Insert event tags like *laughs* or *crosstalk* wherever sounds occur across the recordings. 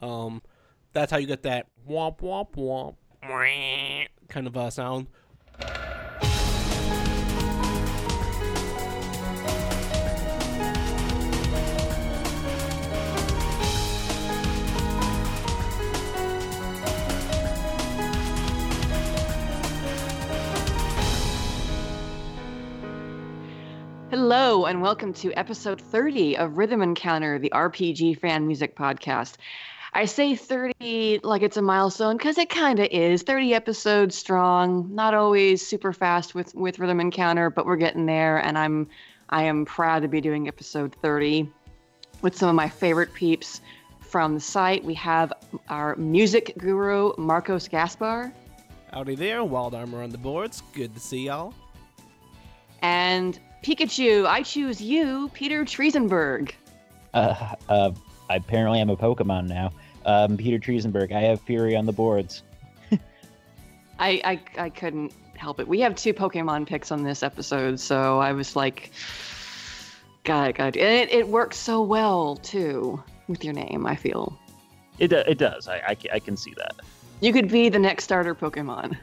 Um, that's how you get that womp womp womp kind of uh, sound. Hello, and welcome to episode 30 of Rhythm Encounter, the RPG fan music podcast. I say 30 like it's a milestone because it kind of is. 30 episodes strong, not always super fast with, with Rhythm Encounter, but we're getting there, and I'm I am proud to be doing episode 30 with some of my favorite peeps from the site. We have our music guru, Marcos Gaspar. Howdy there, Wild Armor on the boards. Good to see y'all. And Pikachu, I choose you, Peter Triezenberg. Uh, uh, apparently I'm a Pokemon now. Um, Peter Triezenberg. I have Fury on the boards. *laughs* I, I I couldn't help it. We have two Pokemon picks on this episode, so I was like, God, God, and it, it works so well too with your name. I feel It, do- it does. I, I, I can see that. you could be the next starter Pokemon.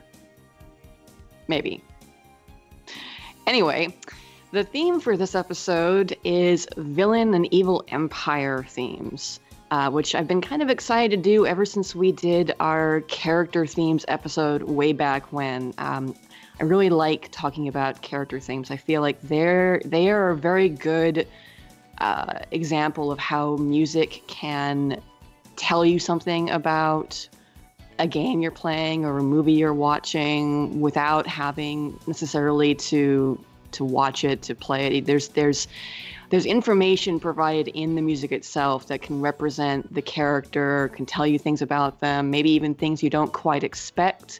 Maybe. Anyway, the theme for this episode is villain and evil empire themes, uh, which I've been kind of excited to do ever since we did our character themes episode way back when. Um, I really like talking about character themes. I feel like they're they are a very good uh, example of how music can tell you something about a game you're playing or a movie you're watching without having necessarily to to watch it to play it. There's there's there's information provided in the music itself that can represent the character can tell you things about them maybe even things you don't quite expect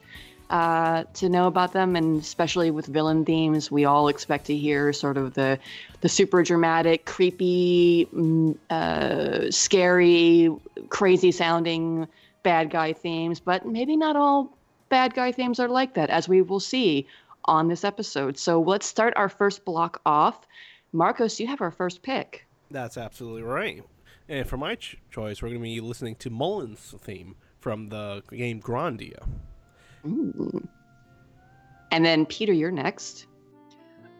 uh, to know about them. And especially with villain themes we all expect to hear sort of the the super dramatic creepy mm, uh, scary crazy sounding bad guy themes, but maybe not all bad guy themes are like that, as we will see on this episode. So let's start our first block off. Marcos, you have our first pick. That's absolutely right. And for my ch- choice, we're going to be listening to Mullen's theme from the game Grandia. Ooh. And then Peter, you're next.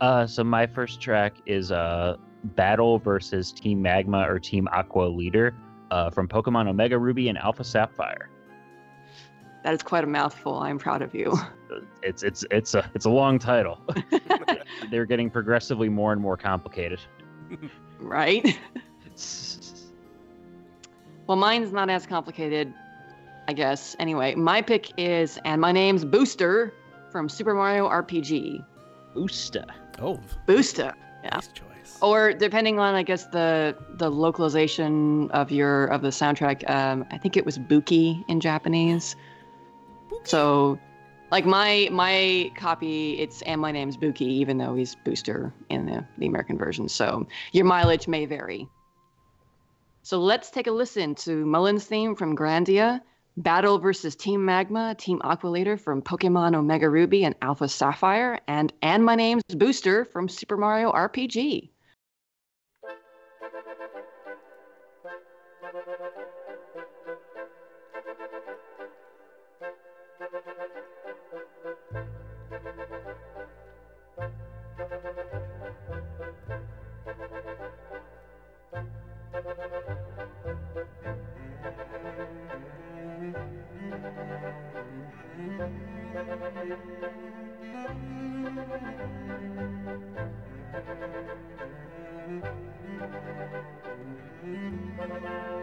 Uh, so my first track is uh, Battle versus Team Magma or Team Aqua Leader uh, from Pokemon Omega Ruby and Alpha Sapphire. That is quite a mouthful. I'm proud of you. *laughs* It's it's it's a it's a long title. *laughs* *laughs* They're getting progressively more and more complicated. right? Well, mine's not as complicated, I guess. Anyway, my pick is, and my name's Booster from Super Mario RPG. Booster. Oh, Booster. Yeah. nice choice. or depending on i guess the the localization of your of the soundtrack um i think it was buki in japanese so like my my copy it's and my name's buki even though he's booster in the, the american version. So your mileage may vary. So let's take a listen to mullen's theme from grandia battle versus team magma team aqua leader from pokemon omega ruby and alpha sapphire and and my name's booster from super mario rpg Thank you.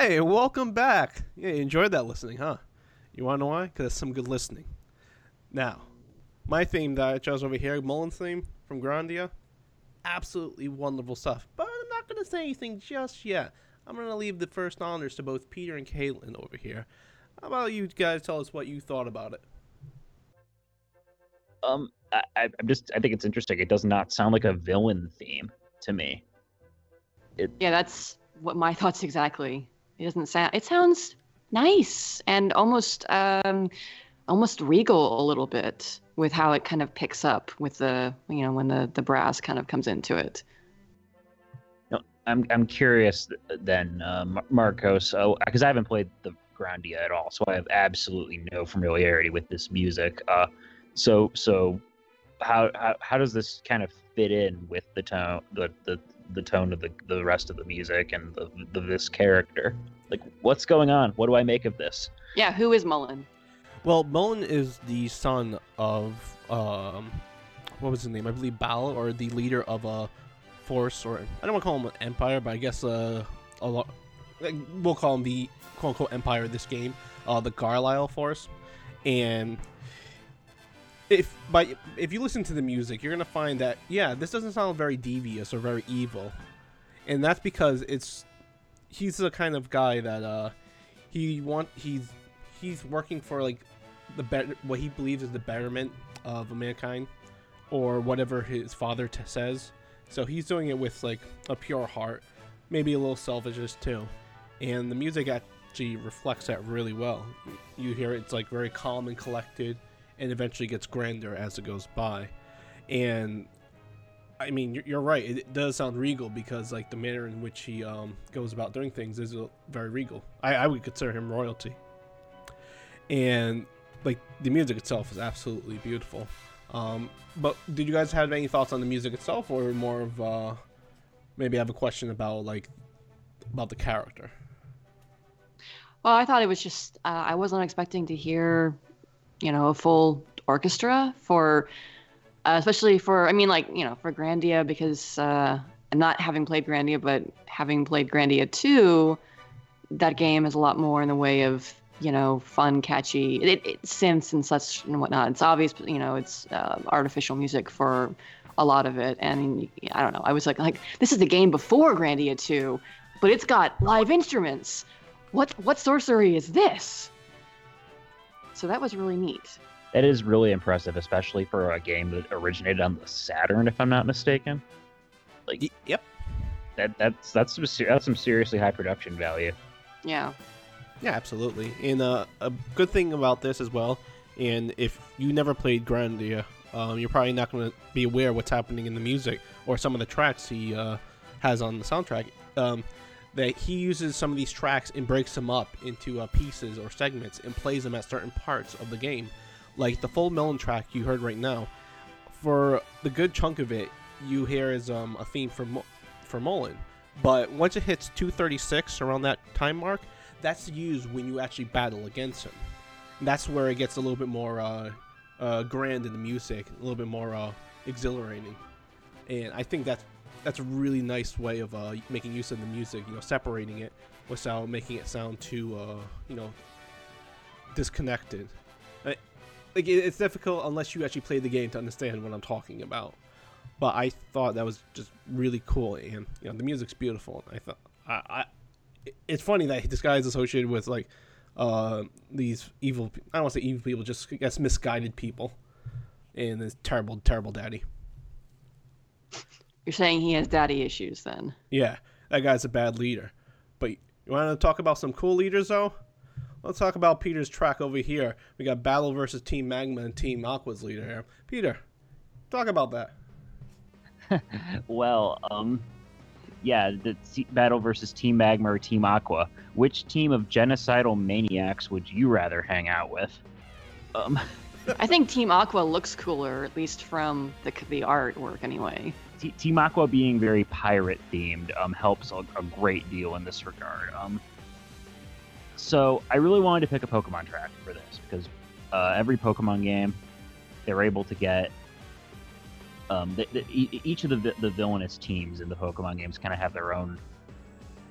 Hey, welcome back. Yeah, you enjoyed that listening, huh? You want to know why? Because it's some good listening. Now, my theme that I chose over here, Mullen's theme from Grandia, absolutely wonderful stuff. But I'm not going to say anything just yet. I'm going to leave the first honors to both Peter and Caitlin over here. How about you guys tell us what you thought about it? Um, I, I- I'm just, I think it's interesting. It does not sound like a villain theme to me. Yeah, that's what my *laughs* thoughts exactly. It doesn't sound. It sounds nice and almost, um, almost regal a little bit with how it kind of picks up with the, you know, when the the brass kind of comes into it. I'm, I'm curious then, uh, Marcos, because I haven't played the Grandia at all, so I have absolutely no familiarity with this music. Uh, so, so how, how how does this kind of fit in with the tone, the the, the tone of the the rest of the music and the, the this character? Like, what's going on? What do I make of this? Yeah, who is Mullen? Well, Mullen is the son of um, what was his name? I believe Baal, or the leader of a force, or I don't want to call him an empire, but I guess uh, a lot. We'll call him the quote unquote empire of this game, uh, the Garlyle Force, and if by if you listen to the music, you're gonna find that yeah, this doesn't sound very devious or very evil, and that's because it's he's the kind of guy that uh he want he's he's working for like the better what he believes is the betterment of mankind or whatever his father t- says. So he's doing it with like a pure heart maybe a little selfishness too. And the music actually reflects that really well. You hear it's like very calm and collected and eventually gets grander as it goes by and i mean you're, right it, it does sound regal because like the manner in which he um, goes about doing things is uh, very regal I, I would consider him royalty and like the music itself is absolutely beautiful. Um, but did you guys have any thoughts on the music itself, or more of uh, maybe I have a question about like about the character? Well, I thought it was just uh, I wasn't expecting to hear, you know, a full orchestra for, uh, especially for I mean like you know for Grandia because uh, not having played Grandia but having played Grandia two, that game is a lot more in the way of you know fun, catchy it, it synths and such and whatnot. It's obvious you know it's uh, artificial music for a lot of it, and I don't know. I was like like this is the game before Grandia two, but it's got live instruments what what sorcery is this? So that was really neat. That is really impressive, especially for a game that originated on the Saturn, if I'm not mistaken. Like, Y- yep. that that's that's some, ser- that's some seriously high production value. Yeah. Yeah, absolutely. And uh, a good thing about this as well, and if you never played Grandia, um, you're probably not going to be aware of what's happening in the music or some of the tracks he uh, has on the soundtrack. Um, that he uses some of these tracks and breaks them up into uh, pieces or segments and plays them at certain parts of the game. Like the full Mullen track you heard right now, for the good chunk of it, you hear is um, a theme for Mo- for Mullen. But once it hits 236 around that time mark, that's used when you actually battle against him. And that's where it gets a little bit more uh, uh, grand in the music, a little bit more uh, exhilarating. And I think that's that's a really nice way of uh, making use of the music. You know, separating it without making it sound too, uh, you know, disconnected. Like it- it's difficult unless you actually play the game to understand what I'm talking about. But I thought that was just really cool, and you know, the music's beautiful. I thought I, I it's funny that this guy is associated with like uh, these evil. I don't want to say evil people, just I guess misguided people, and this terrible, terrible daddy. You're saying he has daddy issues then. Yeah, that guy's a bad leader. But you want to talk about some cool leaders though? Let's talk about Peter's track over here. We got Battle versus Team Magma and Team Aqua's leader here. Peter, talk about that. *laughs* Well, um, yeah, the t- battle versus Team Magma or Team Aqua. Which team of genocidal maniacs would you rather hang out with? Um, *laughs* I think Team Aqua looks cooler, at least from the the artwork anyway. Team Aqua being very pirate themed um, helps a, a great deal in this regard. Um, so I really wanted to pick a Pokemon track for this because uh, every Pokemon game they're able to get um, the, the, each of the, the villainous teams in the Pokemon games kind of have their own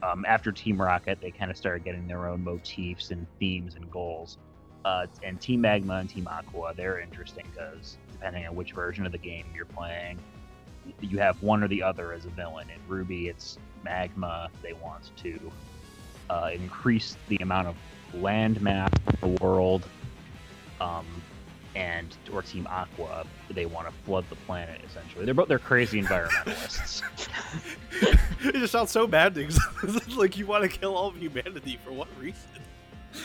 um, after Team Rocket, they kind of started getting their own motifs and themes and goals. Uh, and Team Magma and Team Aqua, they're interesting because depending on which version of the game you're playing, you have one or the other as a villain. In Ruby, it's Magma. They want to uh, increase the amount of land mass in the world. Um, and or Team Aqua, they want to flood the planet. Essentially, they're both they're crazy environmentalists. *laughs* *laughs* it just sounds so bad. *laughs* like you want to kill all of humanity for what reason?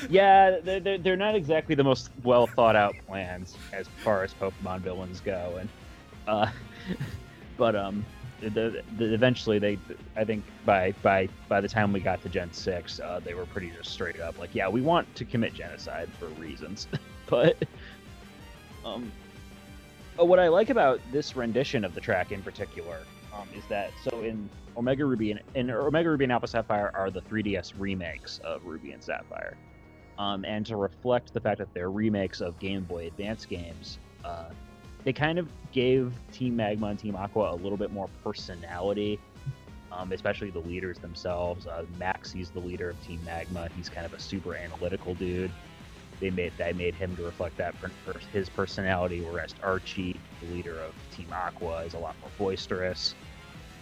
yeah, they're, they're, they're not exactly the most well thought out plans as far as Pokemon villains go, and uh, but um, the, the, eventually they, I think by by by the time we got to Gen six, uh, they were pretty just straight up like, yeah, we want to commit genocide for reasons, *laughs* but um, what I like about this rendition of the track in particular um, is that so in Omega Ruby and in Omega Ruby and Alpha Sapphire are the 3DS remakes of Ruby and Sapphire. Um, and to reflect the fact that they're remakes of Game Boy Advance games, uh, they kind of gave Team Magma and Team Aqua a little bit more personality, um, especially the leaders themselves. Uh, Maxie's the leader of Team Magma. He's kind of a super analytical dude. They made that made him to reflect that his personality, whereas Archie, the leader of Team Aqua, is a lot more boisterous.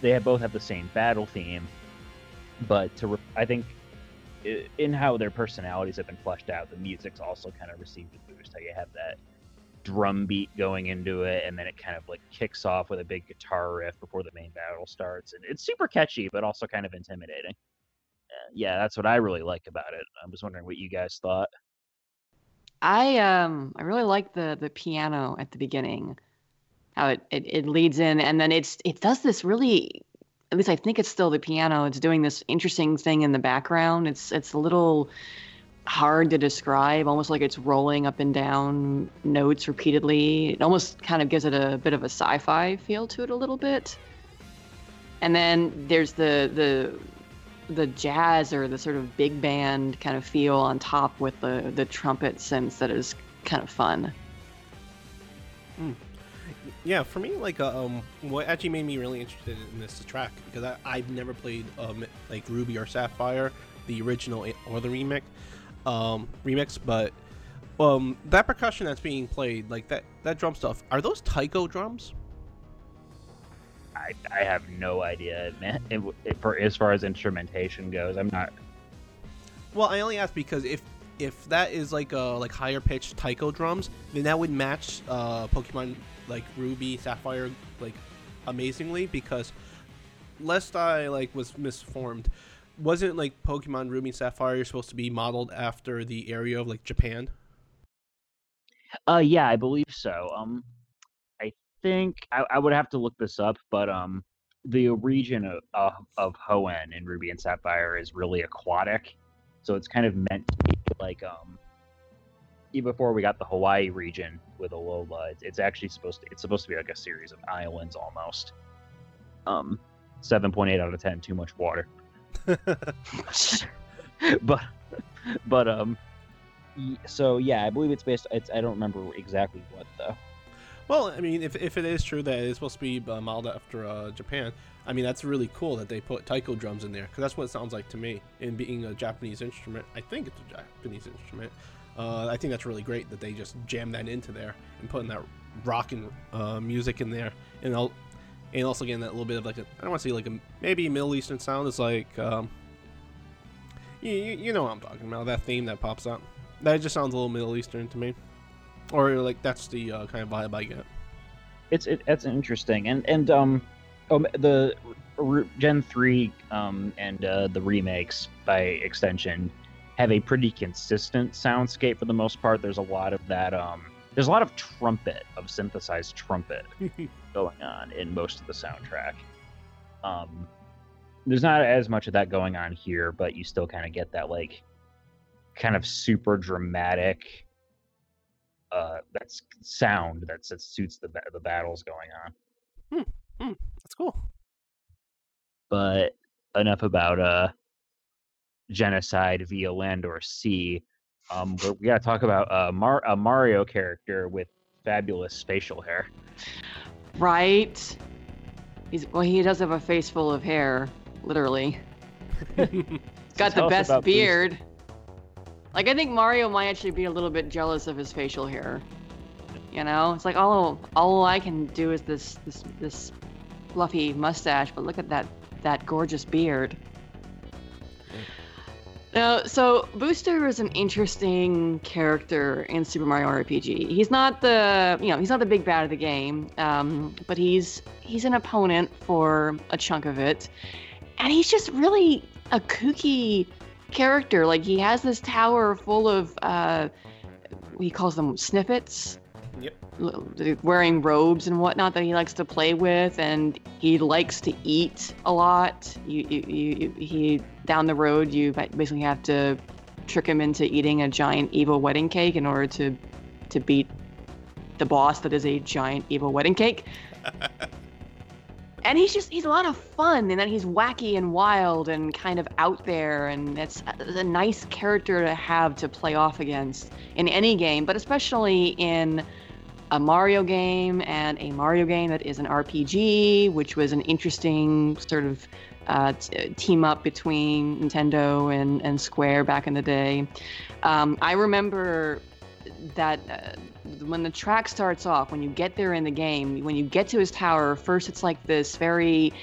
They have, both have the same battle theme, but to re- I think in how their personalities have been fleshed out, the music's also kind of received a boost. How you have that drum beat going into it, and then it kind of like kicks off with a big guitar riff before the main battle starts, and it's super catchy, but also kind of intimidating. Uh, yeah, that's what I really like about it. I was wondering what you guys thought. I um I really like the the piano at the beginning, how it, it it leads in, and then it's it does this really at least I think it's still the piano. It's doing this interesting thing in the background. It's it's a little hard to describe, almost like it's rolling up and down notes repeatedly. It almost kind of gives it a bit of a sci-fi feel to it a little bit. And then there's the the the jazz or the sort of big band kind of feel on top with the the trumpet synths that is kind of fun. Mm yeah, for me, like, uh, um, what actually made me really interested in this track because I, I've never played um like Ruby or Sapphire, the original or the remix, um, remix, but um, that percussion that's being played, like that that drum stuff, are those taiko drums? I, I have no idea, man. It, it, for as far as instrumentation goes, I'm not. Well, I only ask because if if that is like uh like higher pitched taiko drums, then that would match uh Pokemon like Ruby, Sapphire, like amazingly because lest I like was misformed, wasn't like Pokemon Ruby and Sapphire supposed to be modeled after the area of like Japan? Uh, yeah, I believe so. Um, I think I, I would have to look this up, but um, the region of, of of Hoenn in Ruby and Sapphire is really aquatic, so it's kind of meant to be like um even before we got the Hawaii region with Alola, it's, it's actually supposed to it's supposed to be like a series of islands almost. Um, seven point eight out of ten, too much water. *laughs* but but um, so yeah, I believe it's based. It's I don't remember exactly what though. Well, I mean, if, if it is true that it's supposed to be uh, modeled after uh, Japan, I mean, that's really cool that they put taiko drums in there because that's what it sounds like to me. In being a Japanese instrument, I think it's a Japanese instrument. Uh, I think that's really great that they just jam that into there and putting that rocking uh, music in there, and I'll, and also getting that little bit of like I don't want to say like a maybe Middle Eastern sound. It's like um, you, you know what I'm talking about that theme that pops up. That just sounds a little Middle Eastern to me, or like that's the uh, kind of vibe I get. It's it, that's interesting, and and um, oh, the Gen three um and uh, the remakes by extension have a pretty consistent soundscape for the most part. There's a lot of that. Um, there's a lot of trumpet, of synthesized trumpet *laughs* going on in most of the soundtrack. Um, there's not as much of that going on here, but you still kind of get that like kind of super dramatic uh that's sound that suits the the battles going on. Hmm, hmm, that's cool. But enough about uh genocide via land or sea. Um, we got to talk about a, Mar- a Mario character with fabulous facial hair. Right. He's well. He does have a face full of hair, literally. *laughs* Got Tell the best about Boost. beard. Like I think Mario might actually be a little bit jealous of his facial hair. You know, it's like all all I can do is this this this fluffy mustache, but look at that that gorgeous beard. No, so Booster is an interesting character in Super Mario RPG. He's not the you know he's not the big bad of the game, um, but he's he's an opponent for a chunk of it, and he's just really a kooky character. Like he has this tower full of uh, he calls them Snifits. Yep. Wearing robes and whatnot that he likes to play with, and he likes to eat a lot. You, you, you, you- he down the road, you basically have to trick him into eating a giant evil wedding cake in order to to beat the boss that is a giant evil wedding cake. *laughs* and he's just he's a lot of fun and then he's wacky and wild and kind of out there and it's a, it's a nice character to have to play off against in any game but especially in a Mario game and a Mario game that is an RPG which was an interesting sort of uh, t- team up between Nintendo and, and Square back in the day. Um, I remember that uh, when the track starts off, when you get there in the game, when you get to his tower, first it's like this very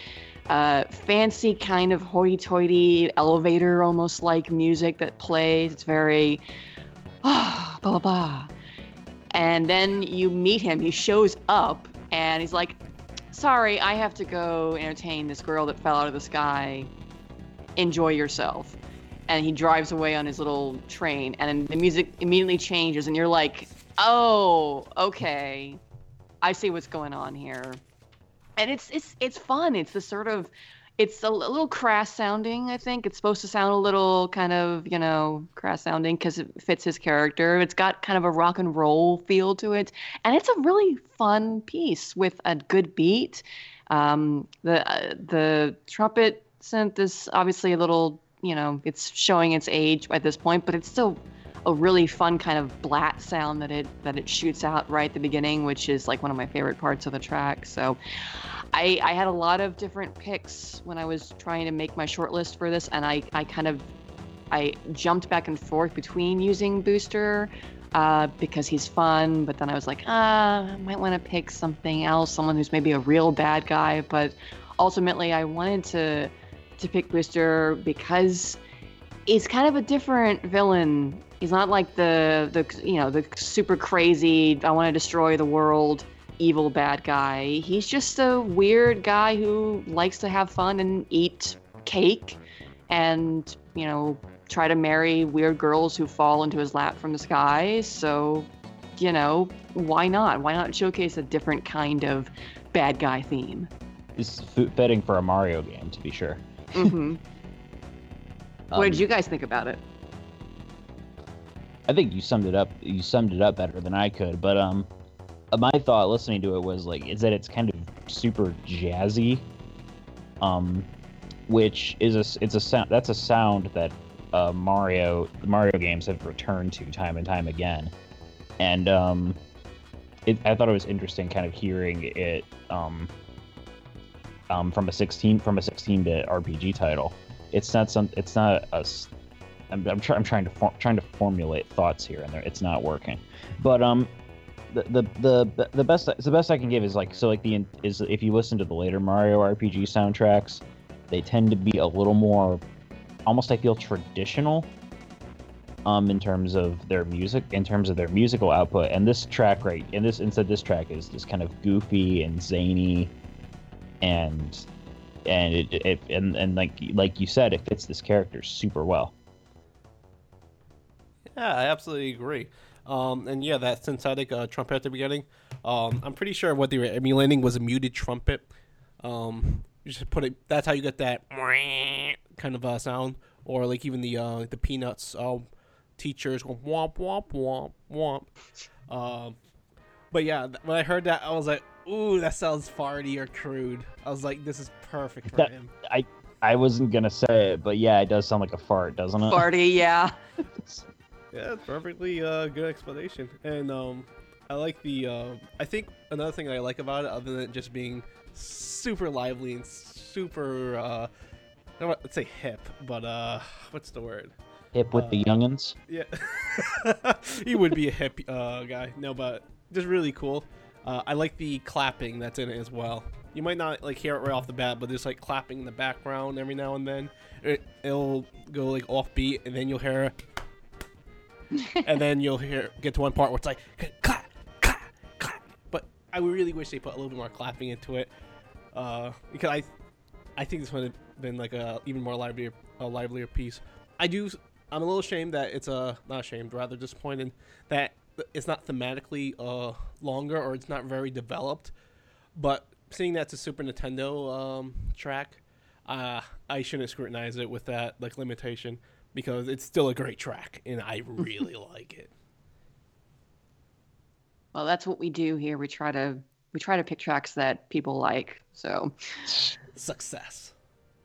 uh, fancy kind of hoity-toity elevator, almost like music that plays. It's very ah *sighs* blah blah blah, and then you meet him. He shows up and he's like, "Sorry, I have to go entertain this girl that fell out of the sky. Enjoy yourself." And he drives away on his little train, and the music immediately changes, and you're like, "Oh, okay, I see what's going on here." And it's it's it's fun. It's the sort of it's a little crass sounding. I think it's supposed to sound a little kind of you know crass sounding because it fits his character. It's got kind of a rock and roll feel to it, and it's a really fun piece with a good beat. Um, the uh, the trumpet synth is obviously a little you know it's showing its age at this point, but it's still a really fun kind of blat sound that it that it shoots out right at the beginning, which is like one of my favorite parts of the track. So I, I had a lot of different picks when I was trying to make my shortlist for this, and I, I kind of I jumped back and forth between using Booster uh, because he's fun, but then I was like, ah, I might want to pick something else, someone who's maybe a real bad guy. But ultimately, I wanted to to pick Booster because he's kind of a different villain. He's not like the the you know the super crazy I want to destroy the world evil bad guy. He's just a weird guy who likes to have fun and eat cake and, you know, try to marry weird girls who fall into his lap from the sky. So, you know, why not? Why not showcase a different kind of bad guy theme? It's fitting for a Mario game, to be sure. hmm *laughs* what Um, did you guys think about it? I think you summed it up. You summed it up better than I could. But um, my thought listening to it was like, is that it's kind of super jazzy, um, which is a it's a sound that's a sound that uh, Mario Mario games have returned to time and time again, and um, it, I thought it was interesting, kind of hearing it um, um, from a 16 from a 16-bit RPG title. It's not some. It's not a. I'm, I'm, try, I'm trying to for, trying to formulate thoughts here, and it's not working. But um, the, the the the best the best I can give is like so like the is if you listen to the later Mario RPG soundtracks, they tend to be a little more, almost I feel traditional. Um, in terms of their music, in terms of their musical output, and this track right, and this instead this track is just kind of goofy and zany, and and it, it and and like like you said, it fits this character super well. Yeah, I absolutely agree. Um, and yeah, that synthetic uh, trumpet at the beginning, um, I'm pretty sure what they were emulating was a muted trumpet. Um, you just put it. That's how you get that kind of uh, sound, or like even the uh, the peanuts uh, teachers go womp womp womp womp. Um, but yeah, when I heard that, I was like, "Ooh, that sounds farty or crude." I was like, "This is perfect for That- him." I I wasn't gonna say it, but yeah, it does sound like a fart, doesn't it? Party, yeah. *laughs* Yeah, it's perfectly uh, good explanation, and um, I like the. Uh, I think another thing I like about it, other than it just being super lively and super uh, I don't want- let's say hip, but uh, what's the word? Hip with the Uh, youngins. Yeah, *laughs* he would be a hip uh, guy. No, but just really cool. Uh, I like the clapping that's in it as well. You might not like hear it right off the bat, but there's like clapping in the background every now and then. It, it'll go like offbeat, and then you'll hear, and then you'll hear get to one part where it's like clap, clap, clap. But I really wish they put a little bit more clapping into it, uh, because I, I think this would have been like a even more livelier, a livelier piece. I do. I'm a little ashamed that it's uh, not ashamed, rather disappointed that it's not thematically uh longer or it's not very developed. But seeing that's a Super Nintendo um, track, uh, I shouldn't scrutinize it with that like limitation because it's still a great track and I really *laughs* like it. Well, that's what we do here. We try to we try to pick tracks that people like. So Success.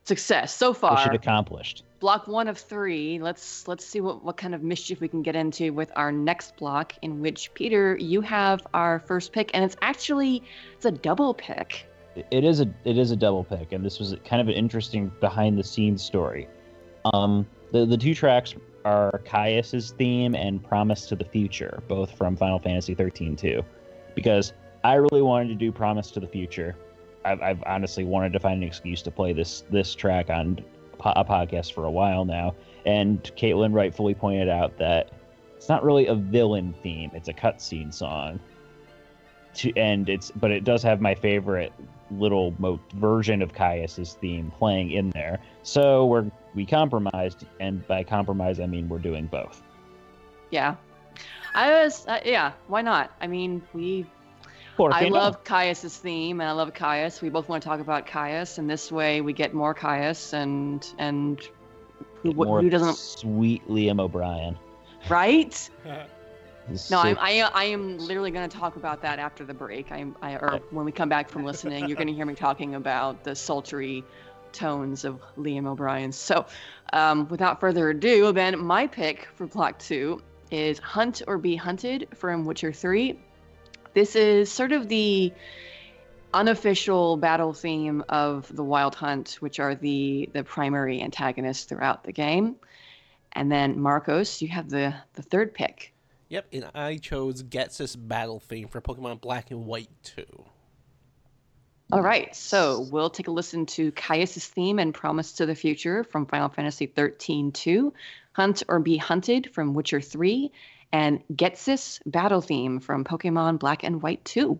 success so far. Mission far. accomplished. block one of three. Let's let's see what what kind of mischief we can get into with our next block, in which Peter, you have our first pick, and it's actually it's a double pick. it is a it is a double pick, and this was kind of an interesting behind the scenes story. Um, the the two tracks are Caius's theme and Promise to the Future, both from Final Fantasy 13 2, because I really wanted to do Promise to the Future. I've, I've honestly wanted to find an excuse to play this this track on a podcast for a while now, and Caitlin rightfully pointed out that it's not really a villain theme; it's a cutscene song. To and it's but it does have my favorite little mo- version of Caius's theme playing in there. So we're we compromised, and by compromise I mean we're doing both. Yeah, I was uh, yeah. Why not? I mean, we Or I love Caius's theme, and I love Caius. We both want to talk about Caius, and this way we get more Caius, and and who more who doesn't sweet Liam O'Brien. right? *laughs* No, I'm, I, I am literally going to talk about that after the break. I'm, I, or when we come back from listening, you're going to hear me talking about the sultry tones of Liam O'Brien. So, um, without further ado, then my pick for block two is Hunt or Be Hunted from Witcher 3. This is sort of the unofficial battle theme of the Wild Hunt, which are the the primary antagonists throughout the game. And then Marcos, you have the the third pick. Yep, and I chose Ghetsis Battle Theme for Pokemon Black and White 2. All right, so we'll take a listen to Caius's theme and Promise to the Future from Final Fantasy 13 2, Hunt or Be Hunted from Witcher 3, and Ghetsis Battle Theme from Pokemon Black and White 2.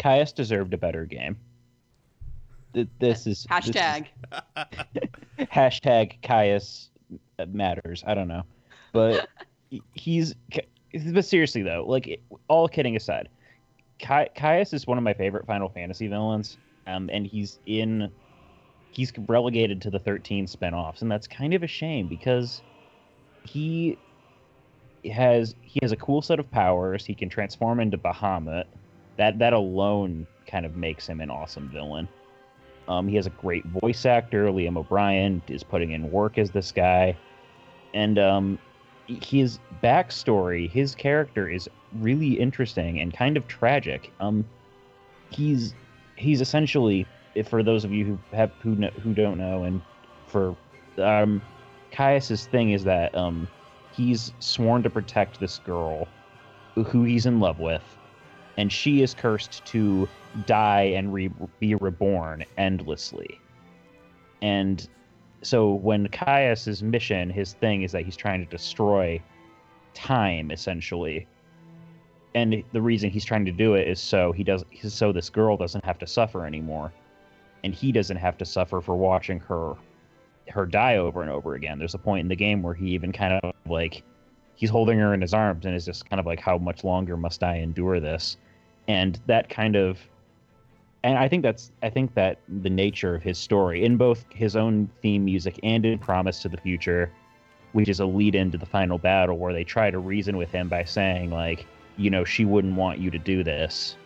Caius deserved a better game. This is this is- Hashtag. *laughs* hashtag Caius matters. I don't know, but *laughs* he's. But seriously though, like all kidding aside, Ca- Caius is one of my favorite Final Fantasy villains, um, and he's in. He's relegated to the 13 spin-offs, and that's kind of a shame because he has he has a cool set of powers. He can transform into Bahamut. That that alone kind of makes him an awesome villain. Um, he has a great voice actor. Liam O'Brien is putting in work as this guy, and um, his backstory, his character is really interesting and kind of tragic. Um, he's he's essentially, for those of you who have who know, who don't know, and for um, Caius's thing is that um, he's sworn to protect this girl who he's in love with, and she is cursed to die and re- be reborn endlessly. And so when Caius's mission, his thing is that he's trying to destroy time essentially. And the reason he's trying to do it is so he does so this girl doesn't have to suffer anymore. And he doesn't have to suffer for watching her her die over and over again. There's a point in the game where he even kind of like he's holding her in his arms and is just kind of like how much longer must I endure this? And that kind of and I think that's I think that the nature of his story in both his own theme music and in Promise to the Future, which is a lead into the final battle where they try to reason with him by saying like, you know, she wouldn't want you to do this.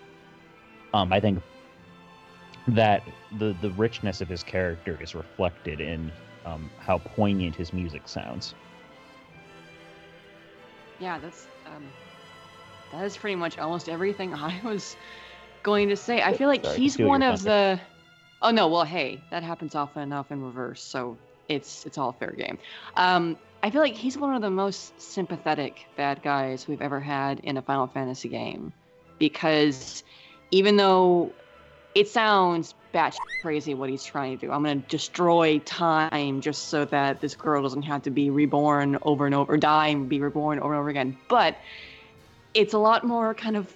Um, I think that the the richness of his character is reflected in um, how poignant his music sounds. Yeah, that's um, that is pretty much almost everything *laughs* I was going to say. I feel like Sorry, he's one of the. Oh no, well, hey, that happens often enough in reverse, so it's it's all fair game. Um, I feel like he's one of the most sympathetic bad guys we've ever had in a Final Fantasy game, because even though it sounds batshit crazy what he's trying to do, I'm gonna destroy time just so that this girl doesn't have to be reborn over and over, die and be reborn over and over again. But it's a lot more kind of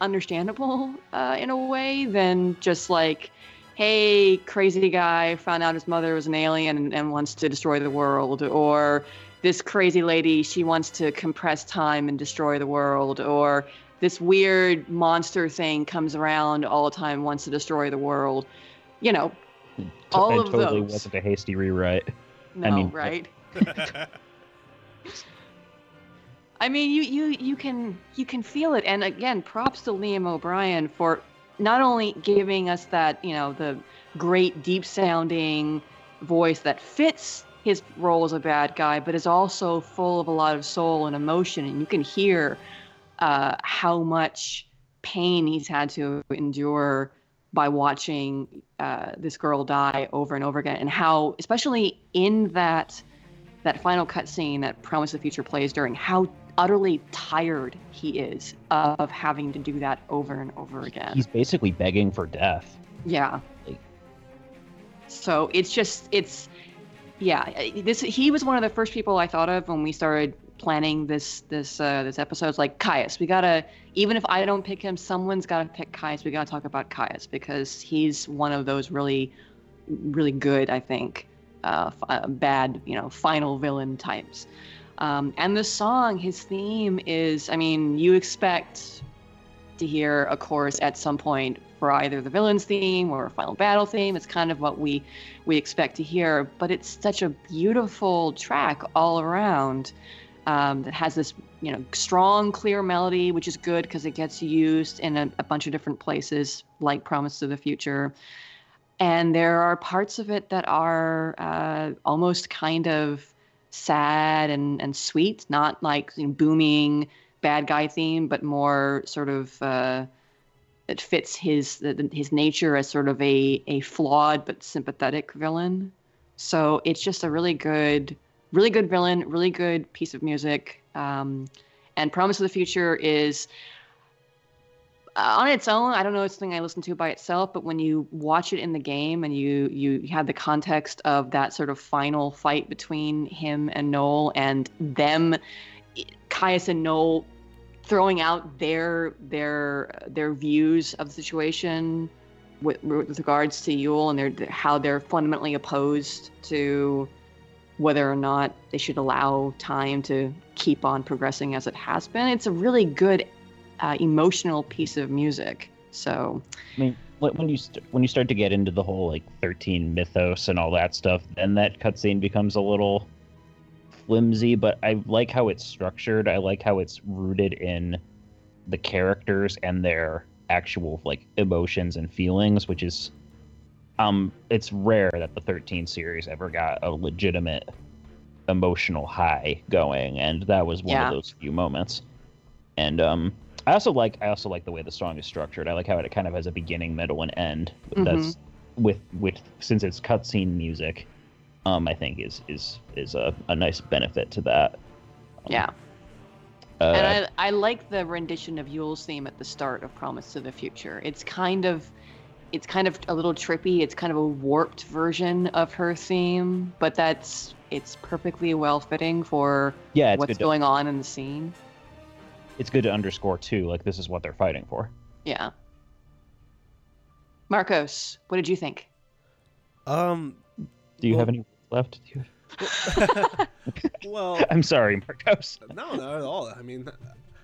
understandable uh, in a way than just like, hey, crazy guy found out his mother was an alien and, and wants to destroy the world, or this crazy lady she wants to compress time and destroy the world, or this weird monster thing comes around all the time wants to destroy the world. You know, All it of totally those. wasn't a hasty rewrite. no, mean, right? *laughs* *laughs* I mean, you you you can you can feel it, and again, props to Liam O'Brien for not only giving us that you know the great deep sounding voice that fits his role as a bad guy, but is also full of a lot of soul and emotion, and you can hear uh, how much pain he's had to endure by watching uh, this girl die over and over again, and how, especially in that that final cutscene that Promise of the Future plays during, how utterly tired he is of having to do that over and over again. He's basically begging for death. Yeah. Like- So it's just it's yeah, this he was one of the first people I thought of when we started planning this this uh this episode. is like Caius, we gotta even if I don't pick him, someone's gotta pick Caius. We gotta talk about Caius because he's one of those really really good, I think, uh, f- uh bad, you know, final villain types. Um, and the song, his theme is, I mean, you expect to hear a chorus at some point for either the villain's theme or final battle theme. It's kind of what we we expect to hear, but it's such a beautiful track all around. Um, that has this, you know, strong, clear melody, which is good because it gets used in a, a bunch of different places, like "Promise to the Future." And there are parts of it that are uh, almost kind of sad and, and sweet, not like you know, booming bad guy theme, but more sort of uh, that fits his his nature as sort of a a flawed but sympathetic villain. So it's just a really good, really good villain, really good piece of music. Um, and Promise of the Future is uh, on its own. I don't know it's something I listen to by itself, but when you watch it in the game and you you have the context of that sort of final fight between him and Noel and them, Caius and Noel throwing out their their their views of the situation with, with regards to Yeul and their how they're fundamentally opposed to whether or not they should allow time to keep on progressing as it has been. It's a really good uh, emotional piece of music. So, I mean, when you st- when you start to get into the whole like 13 mythos and all that stuff, then that cutscene becomes a little flimsy. But I like how it's structured. I like how it's rooted in the characters and their actual like emotions and feelings, which is um it's rare that the 13 series ever got a legitimate emotional high going and that was one Yeah. of those few moments and um i also like i also like the way the song is structured i like how it kind of has a beginning middle and end that's with with since it's cutscene music um i think is is is a, a nice benefit to that yeah. uh, and I, I like the rendition of Yeul's theme at the start of Promise to the Future. It's kind of it's kind of a little trippy. It's kind of a warped version of her theme, but that's it's perfectly well fitting for yeah it's what's good to, going on in the scene. it's good to underscore too like this is what they're fighting for Yeah. Marcos, what did you think? Um, do you Well- have any left *laughs* *laughs* well, i'm sorry marcos no, not at all. I mean,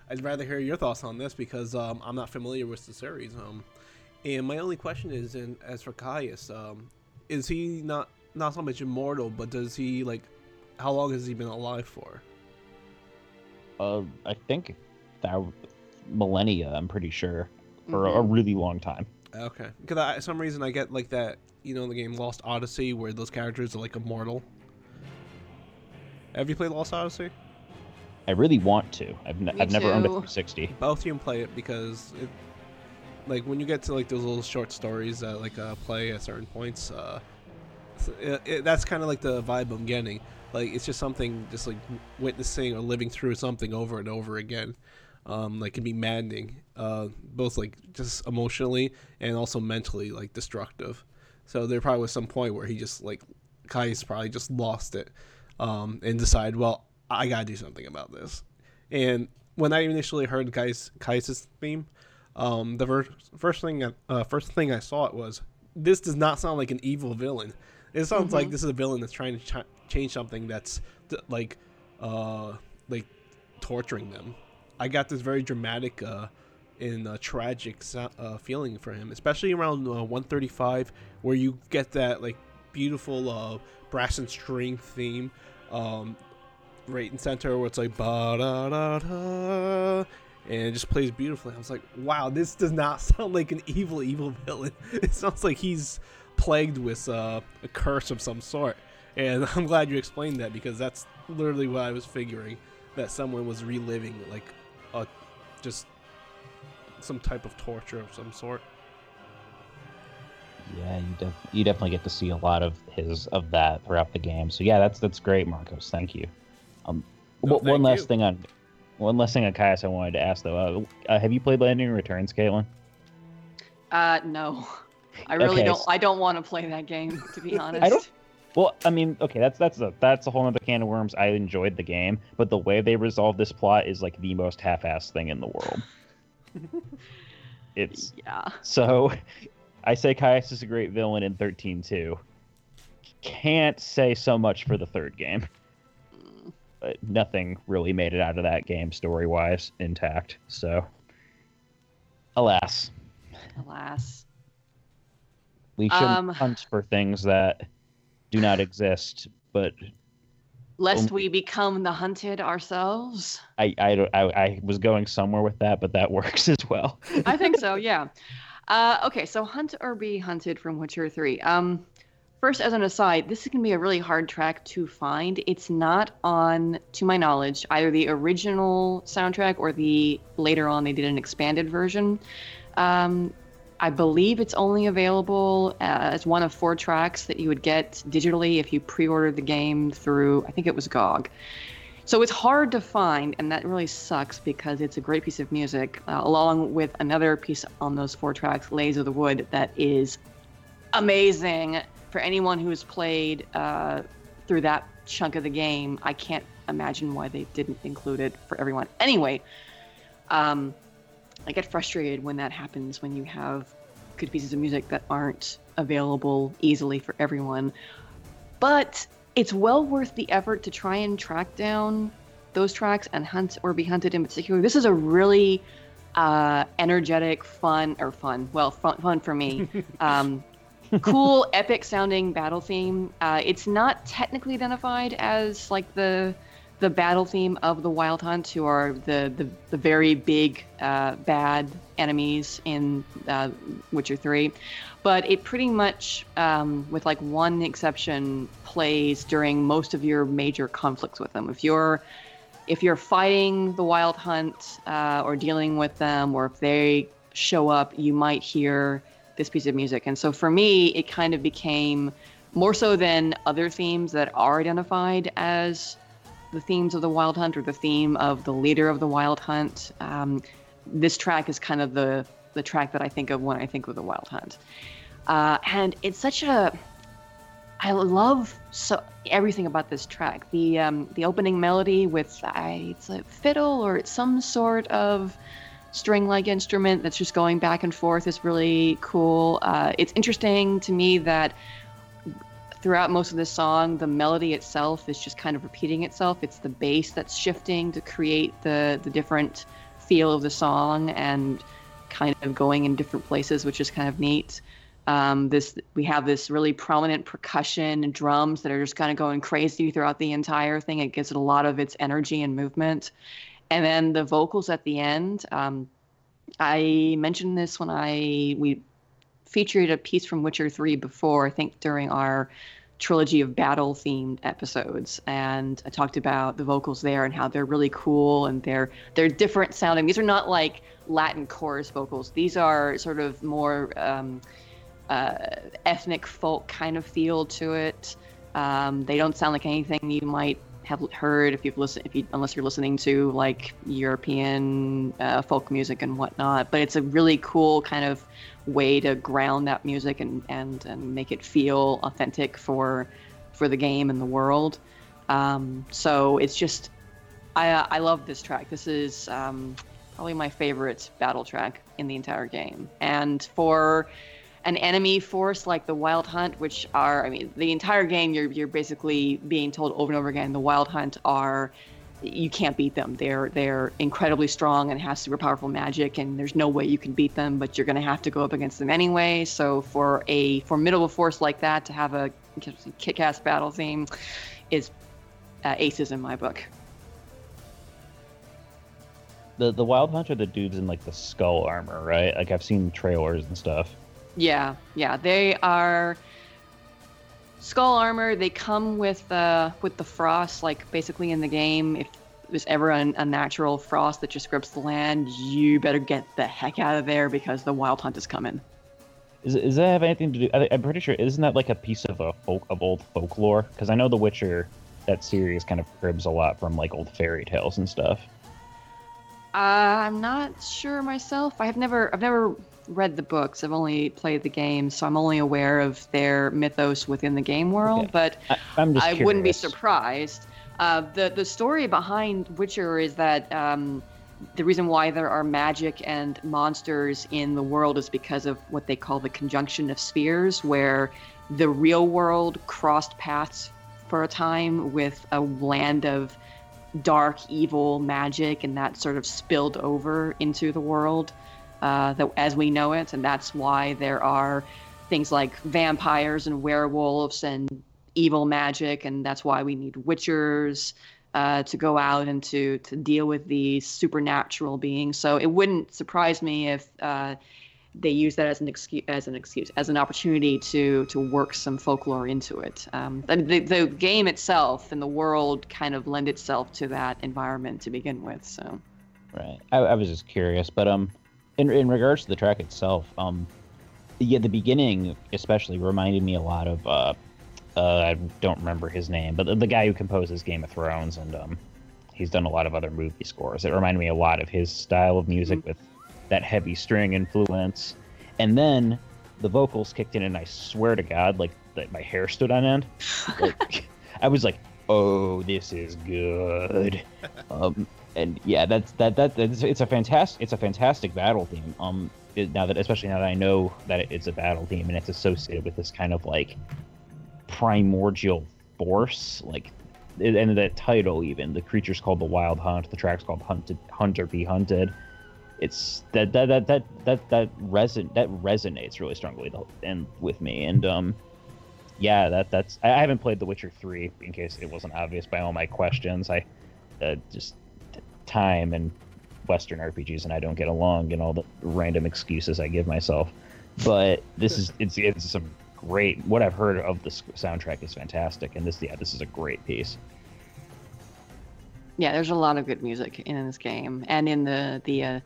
I'd rather hear your thoughts on this because um, I'm not familiar with the series. Um, and my only question is, in as for Caius, um, is he not not so much immortal, but does he like, how long has he been alive for? Uh, I think that millennia. I'm pretty sure for a, a really long time. Okay, because I, some reason I get like that, you know, in the game Lost Odyssey, where those characters are like immortal. Have you played Lost Odyssey? I really want to. I've, n- Me I've never owned a too. 360. both of you can play it because it like when you get to like those little short stories that like uh, play at certain points uh it, it, that's kind of like the vibe i'm getting. Like it's just something just like witnessing or living through something over and over again um like can be maddening uh both like just emotionally and also mentally like destructive. So there probably was some point where he just like Caius probably just lost it um and decided well i gotta do something about this. And when I initially heard Caius Caius theme, um, the ver- first thing I- uh, first thing I saw it was this does not sound like an evil villain. It sounds like this is a villain that's trying to ch- change something that's th- like uh, like torturing them. I got this very dramatic uh, and uh, tragic uh, feeling for him, especially around uh, 135, where you get that like beautiful uh, brass and string theme. Um, right in center where it's like ba da da da and it just plays beautifully. I was like, wow, this does not *laughs* sound like an evil, evil villain. *laughs* It sounds like he's plagued with uh, a curse of some sort. And *laughs* I'm glad you explained that because that's literally what I was figuring that someone was reliving like a just some type of torture of some sort. Yeah, you, def- you definitely get to see a lot of his of that throughout the game. So yeah, that's that's great, Marcos. Thank you. Um, No, one- one last you. thing on one last thing on Caius I wanted to ask though. Uh, uh, have you played Lightning Returns, Caitlin? Uh, no, I really Okay, don't. I don't want to play that game to be *laughs* honest. I don't- Well, I mean, okay, that's that's a that's a whole other can of worms. I enjoyed the game, but the way they resolve this plot is like the most half-assed thing in the world. *laughs* it's Yeah. so. I say Caius is a great villain in 13 too. Can't say so much for the third game. But nothing really made it out of that game story-wise intact. So, alas, Alas. we shouldn't Um, hunt for things that do not exist, but Lest Um, we become the hunted ourselves. I, I, I, I was going somewhere with that, but that *laughs* works as well. I think so, yeah. Uh, okay, so hunt or be hunted from Witcher 3. Um, first, as an aside, this is going to be a really hard track to find. It's not on, to my knowledge, either the original soundtrack or the later on they did an expanded version. Um, I believe it's only available as one of four tracks that you would get digitally if you pre ordered the game through, I think it was GOG. So it's hard to find, and that really sucks because it's a great piece of music, uh, along with another piece on those four tracks, Ladies of the Wood, that is amazing for anyone who has played uh, through that chunk of the game. I can't imagine why they didn't include it for everyone. Anyway, Um, I get frustrated when that happens when you have good pieces of music that aren't available easily for everyone. But it's well worth the effort to try and track down those tracks and hunt or be hunted in particular. This is a really uh, energetic, fun, or fun, well, fun, fun for me. *laughs* Um, cool, epic sounding battle theme. Uh, it's not technically identified as like the the battle theme of the Wild Hunt, who are the the, the very big uh, bad enemies in uh, Witcher Three, but it pretty much, um, with like one exception, plays during most of your major conflicts with them. If you're if you're fighting the Wild Hunt uh, or dealing with them, or if they show up, you might hear this piece of music. And so for me, it kind of became more so than other themes that are identified as the themes of the Wild Hunt or the theme of the leader of the Wild Hunt. Um, this track is kind of the the track that I think of when I think of the Wild Hunt, uh, and it's such a I love so everything about this track. The um, the opening melody with I, it's a fiddle or it's some sort of string-like instrument that's just going back and forth is really cool. Uh, it's interesting to me that throughout most of this song, the melody itself is just kind of repeating itself. It's the bass that's shifting to create the the different feel of the song and kind of going in different places, which is kind of neat. Um, this we have this really prominent percussion and drums that are just kind of going crazy throughout the entire thing. It gives it a lot of its energy and movement, and then the vocals at the end. Um, I mentioned this when I we featured a piece from Witcher 3 before, I think during our trilogy of battle themed episodes and I talked about the vocals there and how they're really cool and they're they're different sounding. These are not like Latin chorus vocals. These are sort of more um, uh, ethnic folk kind of feel to it. Um, they don't sound like anything you might have heard if you've listened, if you unless you're listening to like European uh, folk music and whatnot. But it's a really cool kind of way to ground that music and and and make it feel authentic for for the game and the world. Um, so it's just I I love this track. This is um, probably my favorite battle track in the entire game. And for an enemy force like the Wild Hunt, which are, I mean, the entire game, you're you're basically being told over and over again, the Wild Hunt are, you can't beat them. They're they're incredibly strong and have super powerful magic, and there's no way you can beat them. But you're going to have to go up against them anyway. So for a formidable force like that to have a kick-ass battle theme, is uh, aces in my book. The the Wild Hunt are the dudes in like the skull armor, right? Like I've seen trailers and stuff. Yeah, yeah, they are skull armor. They come with uh with the frost, like basically in the game. If there's ever an, a natural frost that just grips the land, you better get the heck out of there because the wild hunt is coming. Is, does that have anything to do? I, am pretty sure isn't that like a piece of a folk of old folklore? Because I know The Witcher, that series kind of cribs a lot from like old fairy tales and stuff. Uh, I'm not sure myself. I have never, I've never read the books. I've only played the games, so I'm only aware of their mythos within the game world. Okay. But I, I wouldn't be surprised. Uh, the the story behind Witcher is that um, the reason why there are magic and monsters in the world is because of what they call the conjunction of spheres, where the real world crossed paths for a time with a land of dark, evil magic, and that sort of spilled over into the world uh, that, as we know it, and that's why there are things like vampires and werewolves and evil magic, and that's why we need witchers uh, to go out and to to deal with these supernatural beings. So it wouldn't surprise me if uh, they use that as an excuse, as an excuse, as an opportunity to to work some folklore into it. Um, the, the game itself and the world kind of lend itself to that environment to begin with. So, right. I, I was just curious, but um, in in regards to the track itself, um, yeah, the beginning especially reminded me a lot of uh, uh I don't remember his name, but the, the, guy who composes Game of Thrones and um, he's done a lot of other movie scores. It reminded me a lot of his style of music mm-hmm. with that heavy string influence, and then the vocals kicked in, and I swear to God, like that my hair stood on end. *laughs* Like, I was like, "Oh, this is good." *laughs* Um, and yeah, that's that that that's, it's a fantastic it's a fantastic battle theme. Um, now that especially now that I know that it's a battle theme and it's associated with this kind of like primordial force, like and that title even the creature's called the Wild Hunt, the track's called Hunted Hunter Be Hunted. It's that that that that that that reson that resonates really strongly and with me and um yeah that that's I haven't played The Witcher three in case it wasn't obvious by all my questions I uh, just time and Western RPGs and I don't get along and all the random excuses I give myself. But this is it's it's some great. What I've heard of the soundtrack is fantastic, and this yeah this is a great piece. Yeah, there's a lot of good music in this game, and in the the uh,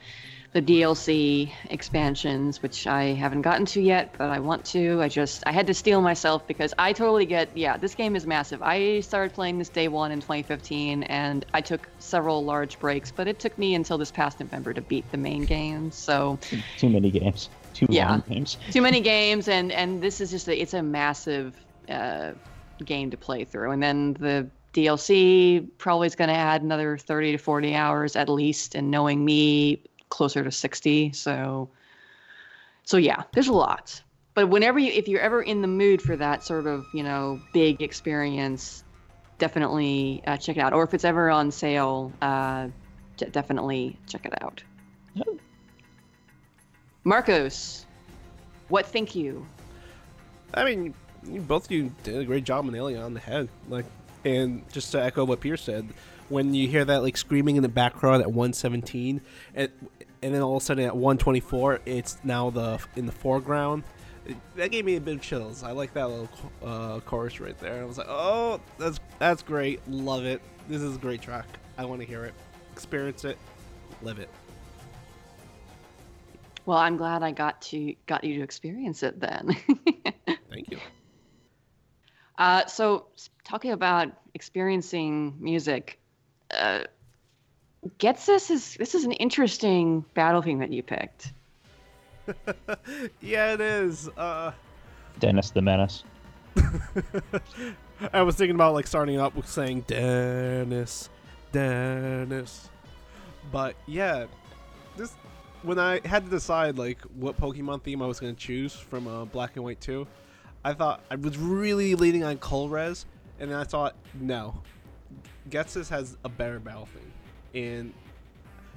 the DLC expansions, which I haven't gotten to yet, but I want to. I just I had to steel myself because I totally get yeah, this game is massive. I started playing this day one in 2015, and I took several large breaks, but it took me until this past November to beat the main game. So too many games, too yeah, long games, too many games, and and this is just a, it's a massive uh, game to play through, and then the DLC probably is going to add another 30 to 40 hours at least. And knowing me, closer to 60. So, so yeah, there's a lot. But whenever you, if you're ever in the mood for that sort of, you know, big experience, definitely uh, check it out. Or if it's ever on sale, uh, definitely check it out. Marcos, what think you? I mean, you both you did a great job nailing on the head. Like, and just to echo what Pierce said, when you hear that like screaming in the background at 117, and and then all of a sudden at 124, it's now the in the foreground. that gave me a bit of chills. I like that little uh, chorus right there. I was like, oh, that's that's great. Love it. This is a great track. I want to hear it, experience it, live it. Well, I'm glad I got to got you to experience it then. *laughs* Thank you. Uh, so, talking about experiencing music, uh, Ghetsis is this is an interesting battle theme that you picked. *laughs* yeah, it is. Uh... Dennis the Menace. *laughs* I was thinking about like starting up with saying Dennis, Dennis, but yeah, this when I had to decide like what Pokemon theme I was gonna choose from uh, Black and White 2, I thought I was really leaning on Colress, and then I thought no, Ghetsis has a better battle theme. And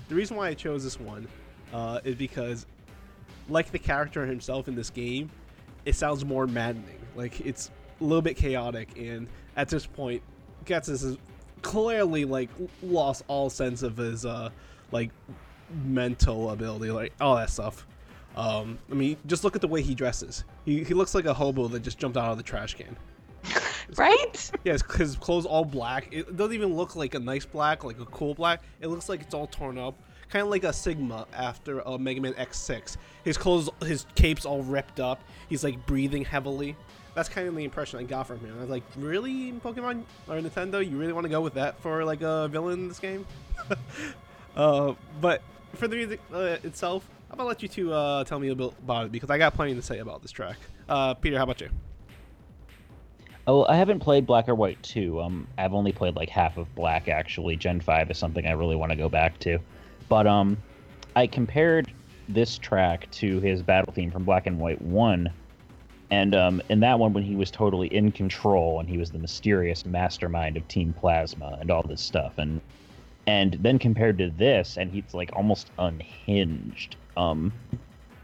the reason why I chose this one uh, is because, like the character himself in this game, it sounds more maddening. Like it's a little bit chaotic, and at this point, Ghetsis has clearly like lost all sense of his uh, like mental ability, like all that stuff. Um, I mean, just look at the way he dresses. He, he looks like a hobo that just jumped out of the trash can. *laughs* right? Yeah, his, clothes all black. It doesn't even look like a nice black, like a cool black. It looks like it's all torn up, kind of like a Sigma after uh, Mega Man X6. His clothes, his cape's all ripped up. He's like breathing heavily. That's kind of the impression I got from him. I was like, really, Pokemon or Nintendo, you really want to go with that for like a villain in this game? *laughs* uh, but for the music uh, itself, I'm gonna let you two uh, tell me a bit about it because I got plenty to say about this track. Uh, Peter, how about you? Oh, I haven't played Black or White 2. Um, I've only played like half of Black actually. Gen 5 is something I really want to go back to. But um, I compared this track to his battle theme from Black and White 1. And um, in that one, when he was totally in control and he was the mysterious mastermind of Team Plasma and all this stuff, and and then compared to this, and he's like almost unhinged. Um,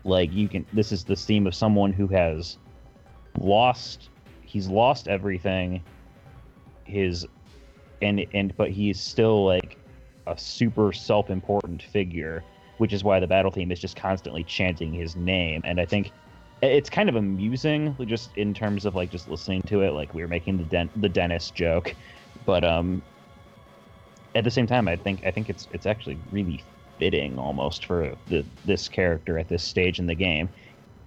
like you can, this is the theme of someone who has lost he's lost everything. His and and but he's still like a super self-important figure which is why the battle theme is just constantly chanting his name. And i think it's kind of amusing just in terms of like just listening to it like we were making the Den- the Dennis joke. But um at the same time i think i think it's it's actually really fitting almost for the this character at this stage in the game.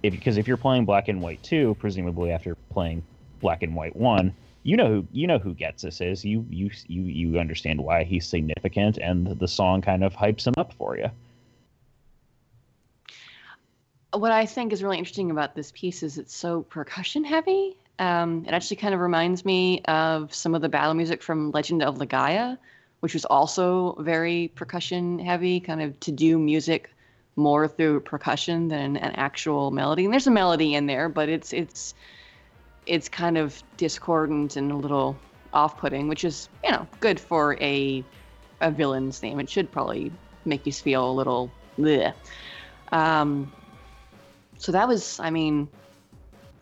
If because if you're playing black and white 2 presumably after playing Black and White One, you know who you know who Ghetsis is. You you you you understand why he's significant, and the song kind of hypes him up for you. What I think is really interesting about this piece is it's so percussion heavy. Um, it actually kind of reminds me of some of the battle music from Legend of Legaia, which was also very percussion heavy, kind of to do music more through percussion than an actual melody. And there's a melody in there, but it's it's it's kind of discordant and a little off-putting, which is you know good for a a villain's name. It should probably make you feel a little. Bleh. Um, so that was, I mean,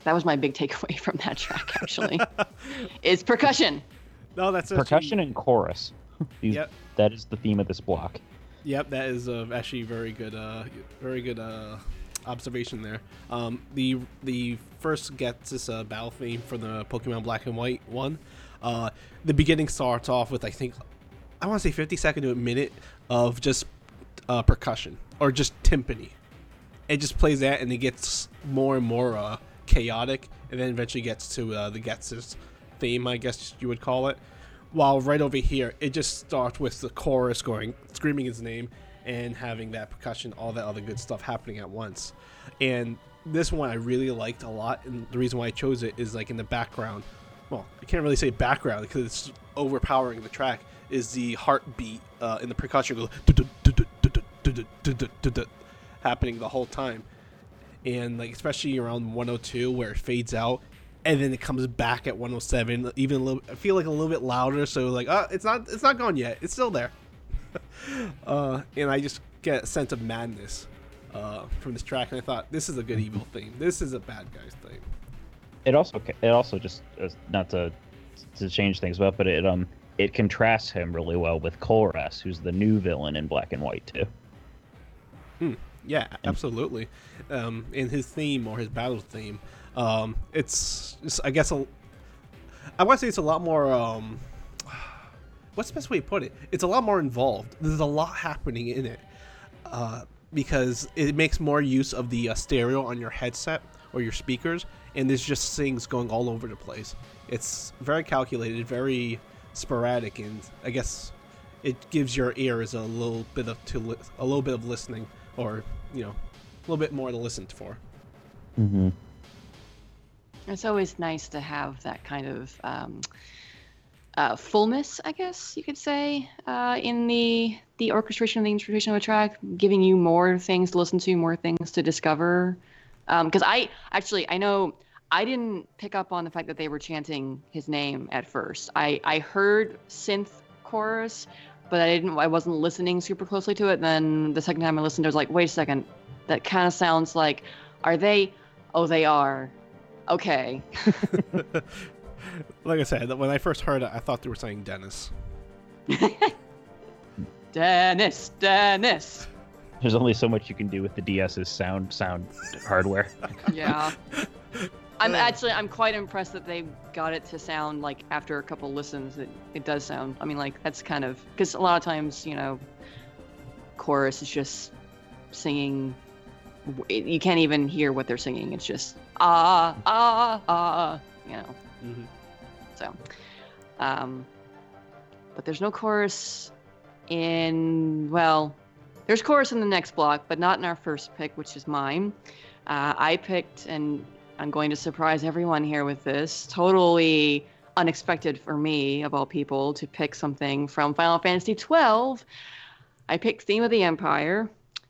that was my big takeaway *laughs* from that track. Actually, *laughs* is percussion. No, that's percussion and chorus. *laughs* These, Yep. That is the theme of this block. Yep, that is uh, actually very good. Uh, very good uh, observation there. Um, the the first Ghetsis uh, battle theme for the Pokemon Black and White one. Uh, the beginning starts off with I think I want to say 50 second to a minute of just uh, percussion or just timpani. It just plays that and it gets more and more uh, chaotic, and then eventually gets to uh, the Ghetsis theme, I guess you would call it. While right over here, it just starts with the chorus going, screaming his name, and having that percussion, all that other good stuff happening at once. And this one I really liked a lot, and the reason why I chose it is like in the background. Well, I can't really say background because it's overpowering the track. Is the heartbeat uh, in the percussion goes happening the whole time, and like especially around 102 where it fades out and then it comes back at 107 even a little i feel like a little bit louder so like oh it's not it's not gone yet it's still there *laughs* uh, and i just get a sense of madness uh, from this track and i thought this is a good evil theme this is a bad guy's theme It also it also just uh, not to to change things up, but it um it contrasts him really well with Colress, who's the new villain in Black and White too. Hmm. yeah absolutely um, in his theme or his battle theme um, it's, it's i guess a, i want to say it's a lot more um, what's the best way to put it? It's a lot more involved. There's a lot happening in it uh, because it makes more use of the uh, stereo on your headset or your speakers and there's just things going all over the place. It's very calculated very sporadic and i guess it gives your ears a little bit of to li- a little bit of listening or you know a little bit more to listen for. Mm-hmm. It's always nice to have that kind of um, uh, fullness, I guess you could say, uh, in the the orchestration of the instrumentation of a track, giving you more things to listen to, more things to discover. Because I actually I know I didn't pick up on the fact that they were chanting his name at first. I I heard synth chorus, but I didn't. I wasn't listening super closely to it. Then the second time I listened, I was like, wait a second, that kind of sounds like. Are they? Oh, they are. Okay. *laughs* *laughs* like i said when i first heard it i thought they were saying dennis *laughs* Dennis, Dennis. There's only so much you can do with the DS's sound sound hardware. *laughs* Yeah. I'm actually I'm quite impressed that they got it to sound like after a couple listens it, it does sound I mean like that's kind of because a lot of times you know chorus is just singing you can't even hear what they're singing it's just ah ah ah you know mm-hmm. so um but there's no chorus in well there's chorus in the next block but not in our first pick which is mine. Uh, i picked and i'm going to surprise everyone here with this totally unexpected for me of all people to pick something from final fantasy 12 i picked theme of the empire.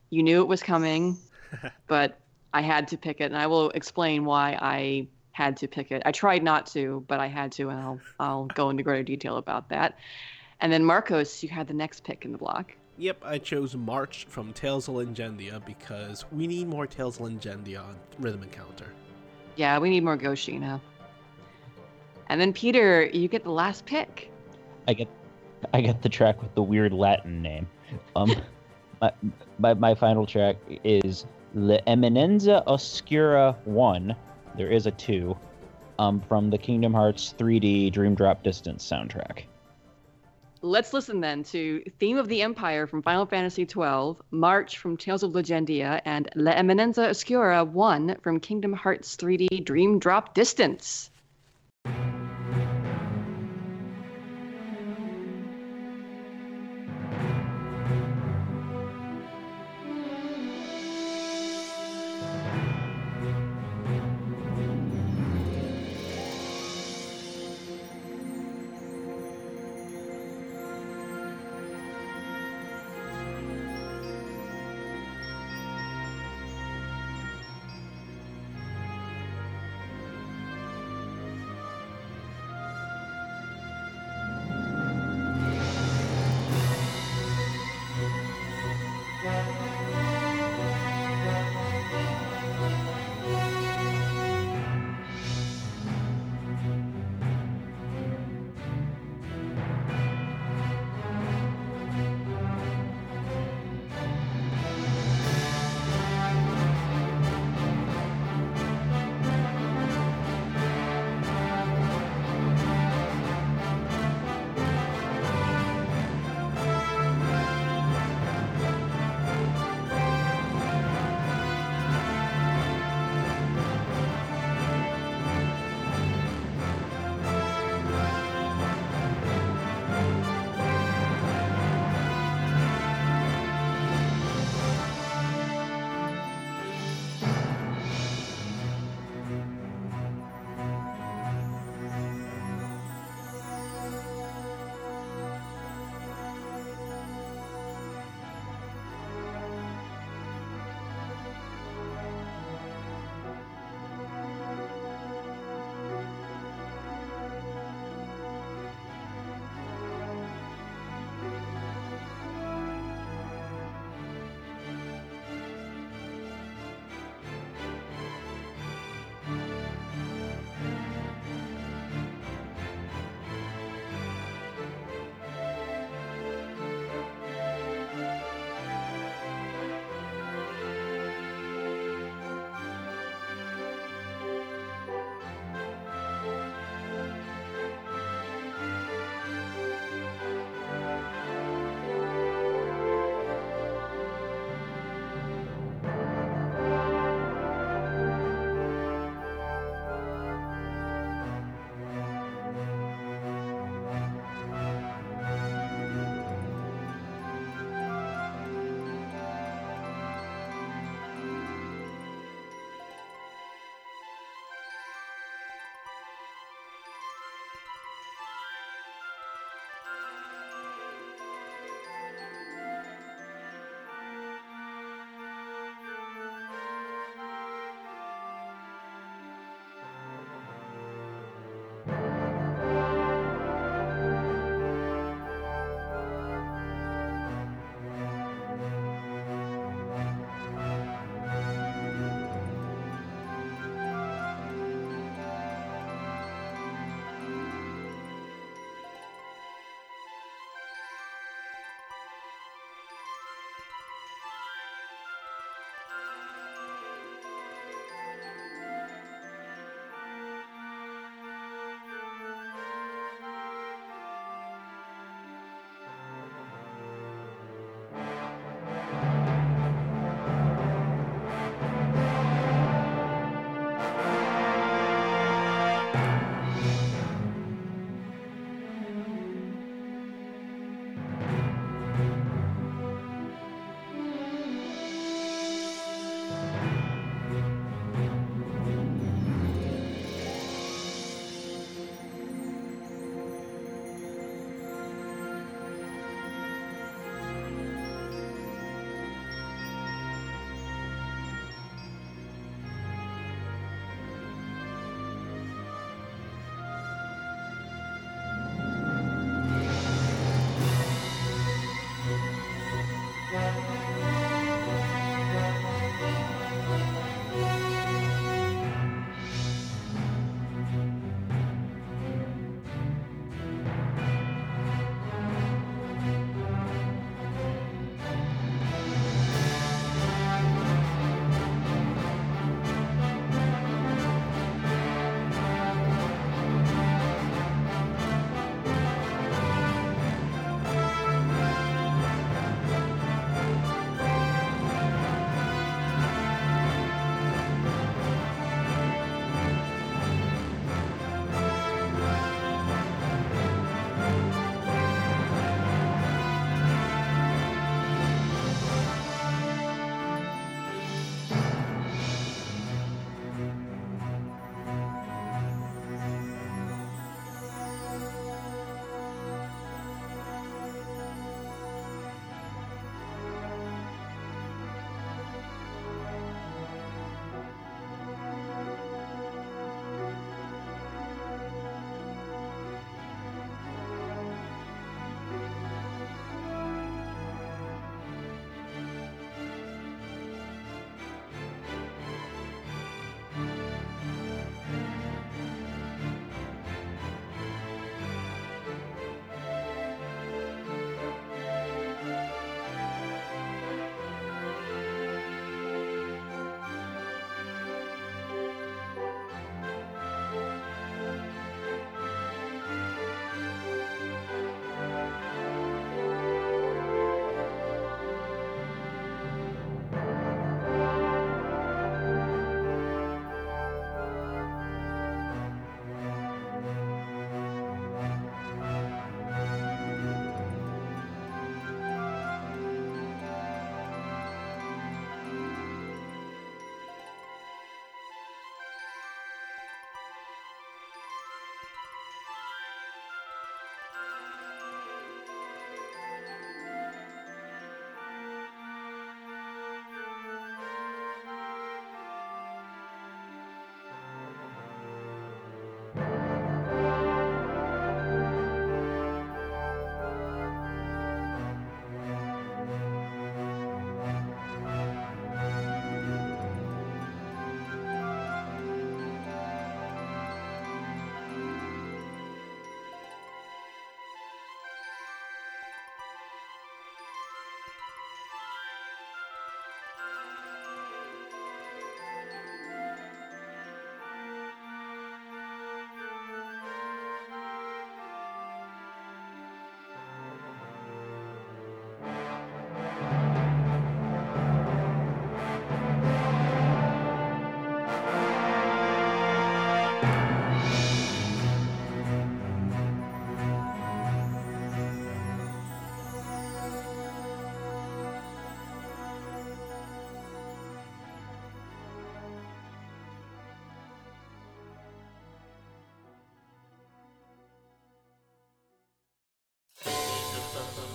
You knew it was coming *laughs* but i had to pick it and i will explain why i had to pick it i tried not to but i had to and i'll, I'll go into greater detail about that and then marcos you had the next pick in the block Yep, I chose March from Tales of Legendia because we need more Tales of Legendia on Rhythm Encounter. Yeah, we need more Go Shiina. And then Peter, you get the last pick. I get I get the track with the weird Latin name. Um, *laughs* my, my my final track is Le Eminenza Oscura One. There is a two, um, from the Kingdom Hearts 3D Dream Drop Distance soundtrack. Let's listen then to Theme of the Empire from Final Fantasy XII, March from Tales of Legendia, and La Eminenza Oscura 1 from Kingdom Hearts 3D Dream Drop Distance.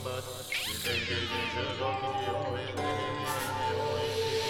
but you think it is your own, your own, your way, your own.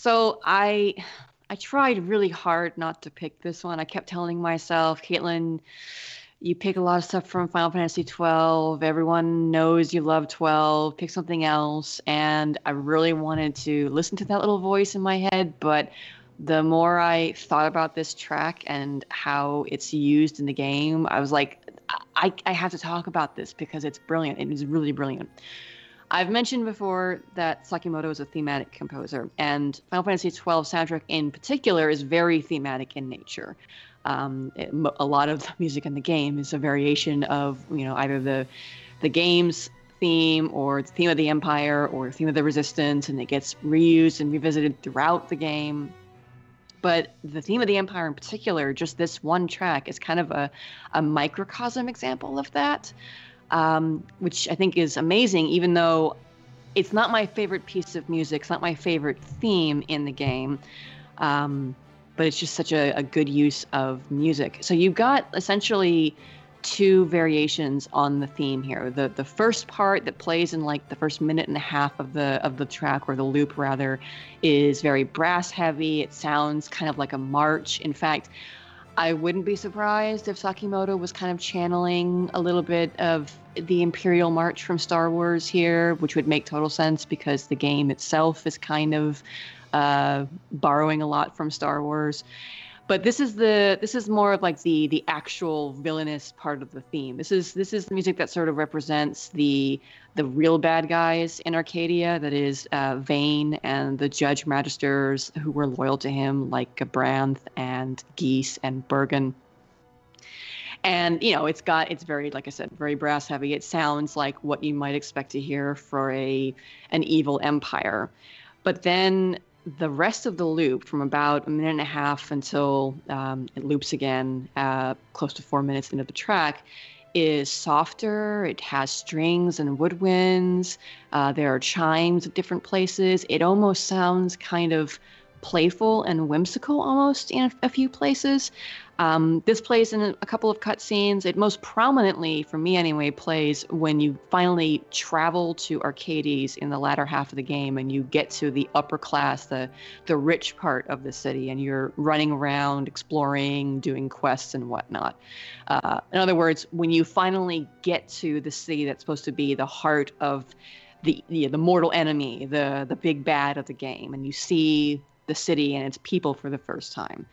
So I I tried really hard not to pick this one. I kept telling myself, Caitlin, you pick a lot of stuff from Final Fantasy 12. Everyone knows you love 12. Pick something else. And I really wanted to listen to that little voice in my head, but the more I thought about this track and how it's used in the game, I was like, I, I have to talk about this because it's brilliant. It is really brilliant. I've mentioned before that Sakimoto is a thematic composer, and Final Fantasy XII soundtrack in particular is very thematic in nature. Um, it, a lot of the music in the game is a variation of you know either the the game's theme or the theme of the Empire or the theme of the Resistance, and it gets reused and revisited throughout the game. But the theme of the Empire in particular, just this one track, is kind of a, a microcosm example of that um, which I think is amazing, even though it's not my favorite piece of music. It's not my favorite theme in the game. Um, but it's just such a, a, good use of music. So you've got essentially two variations on the theme here. The the first part that plays in like the first minute and a half of the of the track or the loop rather is very brass heavy. It sounds kind of like a march. In fact, I wouldn't be surprised if Sakimoto was kind of channeling a little bit of the Imperial March from Star Wars here, which would make total sense because the game itself is kind of uh, borrowing a lot from Star Wars. But this is the this is more of like the the actual villainous part of the theme. This is this is the music that sort of represents the the real bad guys in Archadia. That is uh, Vayne and the Judge Magisters who were loyal to him, like Gabranth and Ghis and Bergan and you know it's got it's very like i said very brass heavy it sounds like what you might expect to hear for a an evil empire but then the rest of the loop from about a minute and a half until um, it loops again uh, close to four minutes into the track is softer it has strings and woodwinds uh, there are chimes at different places. It almost sounds kind of playful and whimsical almost in a, few places um, this plays in a couple of cutscenes. It most prominently, for me anyway, plays when you finally travel to Archades in the latter half of the game and you get to the upper class, the the rich part of the city, and you're running around, exploring, doing quests and whatnot. Uh, in other words, when you finally get to the city that's supposed to be the heart of the the, the mortal enemy, the the big bad of the game, and you see the city and its people for the first time.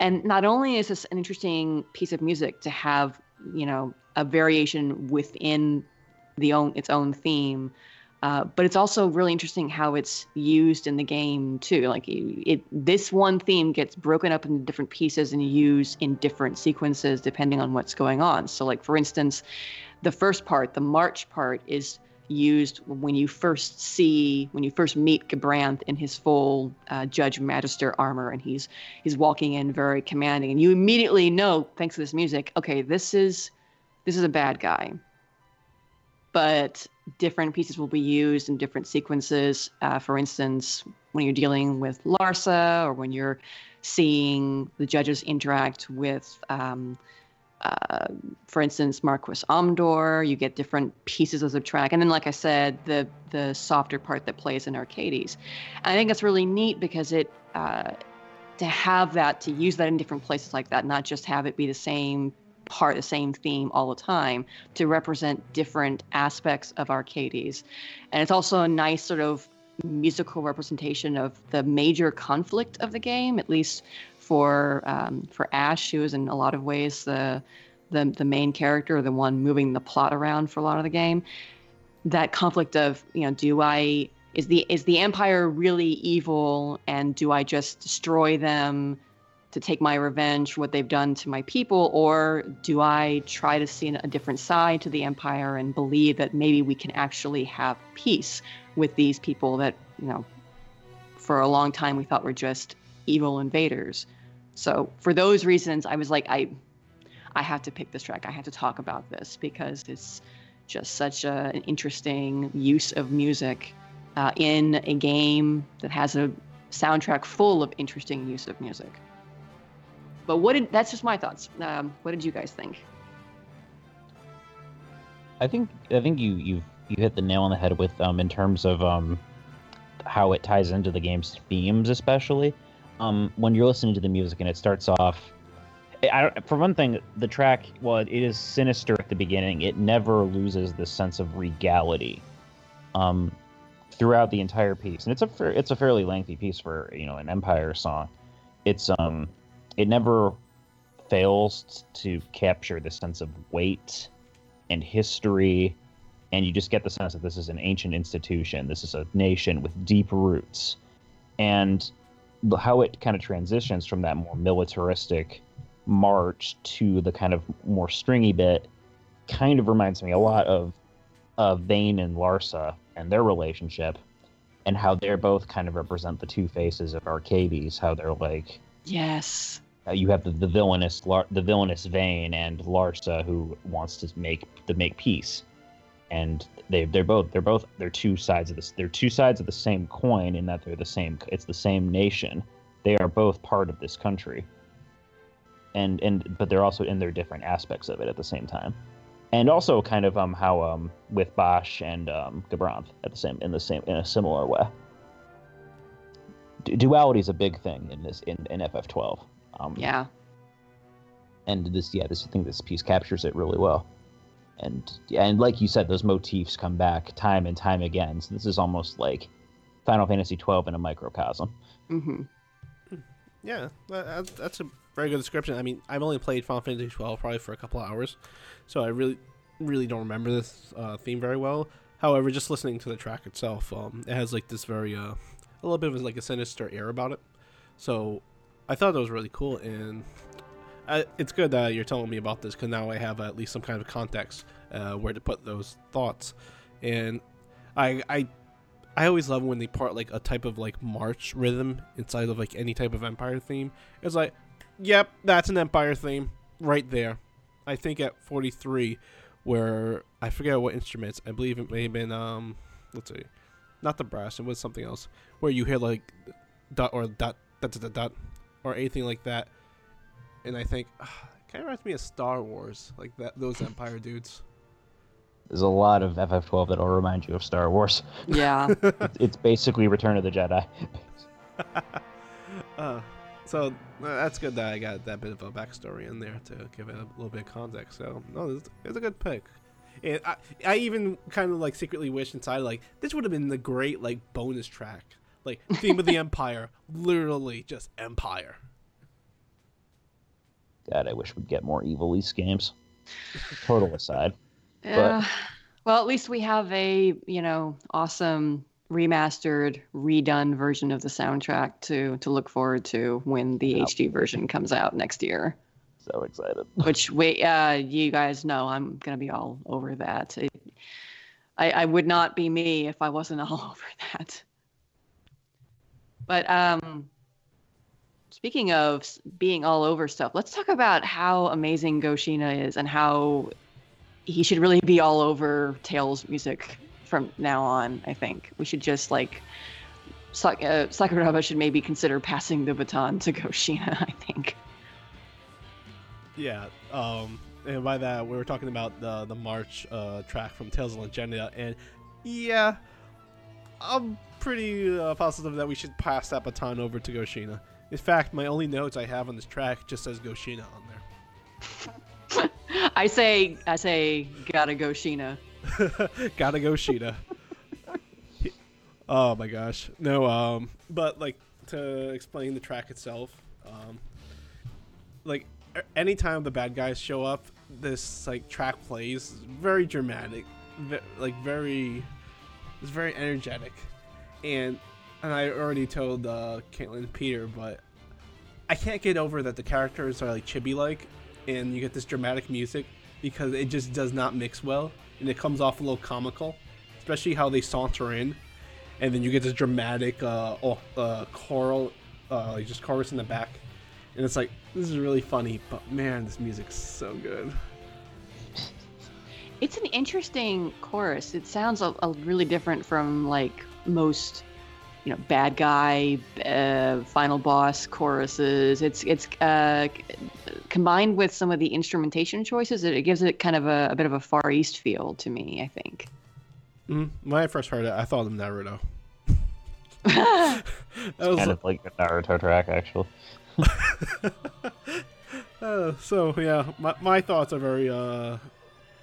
And not only is this an interesting piece of music to have you know a variation within the own its own theme uh, but it's also really interesting how it's used in the game too. Like it this one theme gets broken up into different pieces and used in different sequences depending on what's going on. So like for instance the first part the march part is used when you first see when you first meet Gabranth in his full uh, Judge Magister armor, and he's he's walking in very commanding, and you immediately know, thanks to this music, okay, this is this is a bad guy. But different pieces will be used in different sequences. Uh, for instance, when you're dealing with Larsa, or when you're seeing the judges interact with um, for instance, Marquis Ondore, you get different pieces of the track. And then, like I said, the the softer part that plays in Archades. And I think it's really neat because it uh, to have that, to use that in different places like that, not just have it be the same part, the same theme all the time, to represent different aspects of Archades. And it's also a nice sort of musical representation of the major conflict of the game, at least for um, for Ashe, who is in a lot of ways the the the main character, the one moving the plot around for a lot of the game. That conflict of you know, do I is the is the Empire really evil, and do I just destroy them to take my revenge for what they've done to my people, or do I try to see a different side to the Empire and believe that maybe we can actually have peace with these people that you know for a long time we thought were just evil invaders. So for those reasons, I was like, I, I have to pick this track. I have to talk about this because it's just such a, an interesting use of music uh, in a game that has a soundtrack full of interesting use of music. But what did that's just my thoughts. Um, what did you guys think? I think I think you you you hit the nail on the head with um in terms of um how it ties into the game's themes, especially um, when you're listening to the music and it starts off. I, for one thing, the track, well, it is sinister at the beginning, it never loses the sense of regality um, throughout the entire piece. And it's a it's a fairly lengthy piece for you know an Empire song. It's um, it never fails to capture the sense of weight and history and you just get the sense that this is an ancient institution this is a nation with deep roots and how it kind of transitions from that more militaristic march to the kind of more stringy bit kind of reminds me a lot of of Vayne and Larsa and their relationship and how they're both kind of represent the two faces of Archades how they're like yes. uh, you have the, the villainous the villainous Vayne and Larsa who wants to make to make peace, and they they're both they're both they're two sides of this they're two sides of the same coin in that they're the same it's the same nation. They are both part of this country, and and but they're also in their different aspects of it at the same time, and also kind of um how um with Basch and um Gabranth at the same in the same in a similar way. duality is a big thing in this in, in FF12 um, yeah. And this, yeah, this I think this piece captures it really well. And and like you said, those motifs come back time and time again. So this is almost like Final Fantasy twelve in a microcosm. Mm-hmm. Yeah, that, that's a very good description. I mean, I've only played Final Fantasy twelve probably for a couple hours, so I really, really don't remember this uh, theme very well. However, just listening to the track itself, um, it has like this very uh, a little bit of like a sinister air about it. So I thought that was really cool, and It's good you're telling me about this because now I have at least some kind of context uh, where to put those thoughts. And I, I, I always love when they part like a type of like march rhythm inside of like any type of Empire theme. It's like, yep, that's an Empire theme right there. I think at 43, where I forget what instruments. I believe it may have been um, let's see, not the brass. It was something else where you hear like dot or dot dot dot dot. dot or anything like that. And I think uh, kind of reminds me of Star Wars, like that those Empire dudes. There's a lot of FF12 that'll remind you of Star Wars. Yeah, *laughs* it's basically Return of the Jedi. *laughs* uh, so uh, that's good that I got that bit of a backstory in there to give it a little bit of context. So no, it's, it's a good pick. And I, I even kind of like secretly wish inside like this would have been the great like bonus track like theme of the *laughs* Empire, literally just Empire. God, I wish we'd get more Ivalice games. Total aside. Yeah. But... Well, at least we have a you know awesome remastered, redone version of the soundtrack to to look forward to when the yep. HD version comes out next year. So excited. Which wait, uh, you guys know I'm gonna be all over that. It, I, I would not be me if I wasn't all *laughs* over that. But um, speaking of being all over stuff, let's talk about how amazing Go Shiina is and how he should really be all over Tales music from now on. I think we should just like Sak- uh, Sakuraba should maybe consider passing the baton to *laughs* Go Shiina. I think. Yeah, um, and by that we were talking about the the March uh, track from Tales of Legendia, and yeah, I'm pretty uh, positive that we should pass that baton over to Go Shiina. In fact, my only notes I have on this track just says Go Shiina on there. *laughs* I say, I say, gotta go Sheena. *laughs* gotta go Sheena. *laughs* oh my gosh, no. Um, but like to explain the track itself, um, like anytime the bad guys show up, this like track plays very dramatic, like very, it's very energetic and and I already told uh, Caitlin Peter, but I can't get over that the characters are like chibi like, and you get this dramatic music because it just does not mix well, and it comes off a little comical, especially how they saunter in, and then you get this dramatic uh, oh, uh, choral, uh, like just chorus in the back, and it's like this is really funny, but man, this music's so good. It's an interesting chorus. It sounds a, a really different from like most you know bad guy uh, final boss choruses it's it's uh, combined with some of the instrumentation choices it, it gives it kind of a, a, bit of a far east feel to me i think mm, when i first heard it i thought of naruto *laughs* That was- kind of like a Naruto track, actually. uh, *laughs* so yeah, my, my thoughts are very uh,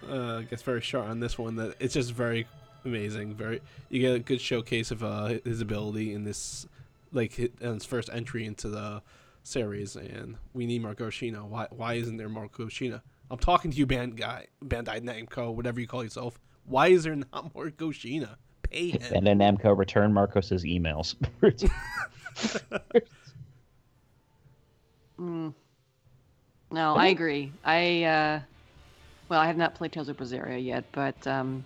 uh, I guess very short on this one. That it's just very amazing. Very you get a good showcase of uh, his ability in this, like hi- in his first entry into the series. And we need Marco Shiina. Why why isn't there Marco Shiina? I'm talking to you, band guy, Bandai Namco, whatever you call yourself. Why is there not Marco Shiina? Pay him. And then Namco returned Marcos's emails. *laughs* Mm. No, I agree. I uh, well, I have not played Tales of Berseria yet, but um,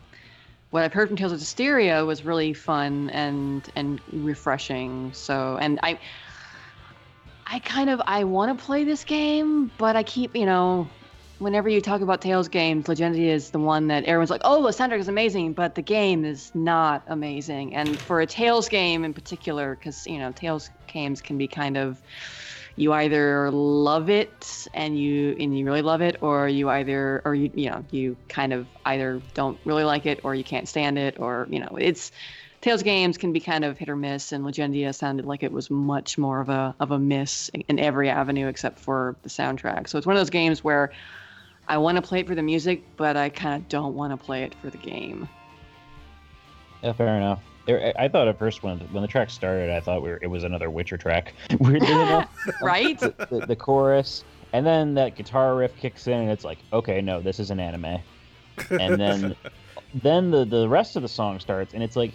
what I've heard from Tales of Zestiria was really fun and and refreshing. So, and I, I kind of I want to play this game, but I keep you know. Whenever you talk about Tales games, Legendia is the one that everyone's like, "Oh, the soundtrack is amazing," but the game is not amazing. And for a Tales game in particular, because you know Tales games can be kind of you either love it and you and you really love it or you either or you you know you kind of either don't really like it or you can't stand it or you know it's Tales games can be kind of hit or miss and Legendia sounded like it was much more of a of a miss in every avenue except for the soundtrack. So it's one of those games where I want to play it for the music, but I kind of don't want to play it for the game. yeah, fair enough. There- I thought at first when when the track started, I thought we were, it was another Witcher track. *laughs* Weirdly *laughs* enough, right? the, the, the chorus, and then that guitar riff kicks in, and it's like, okay, no, this is an anime. And then, *laughs* then the the rest of the song starts, and it's like,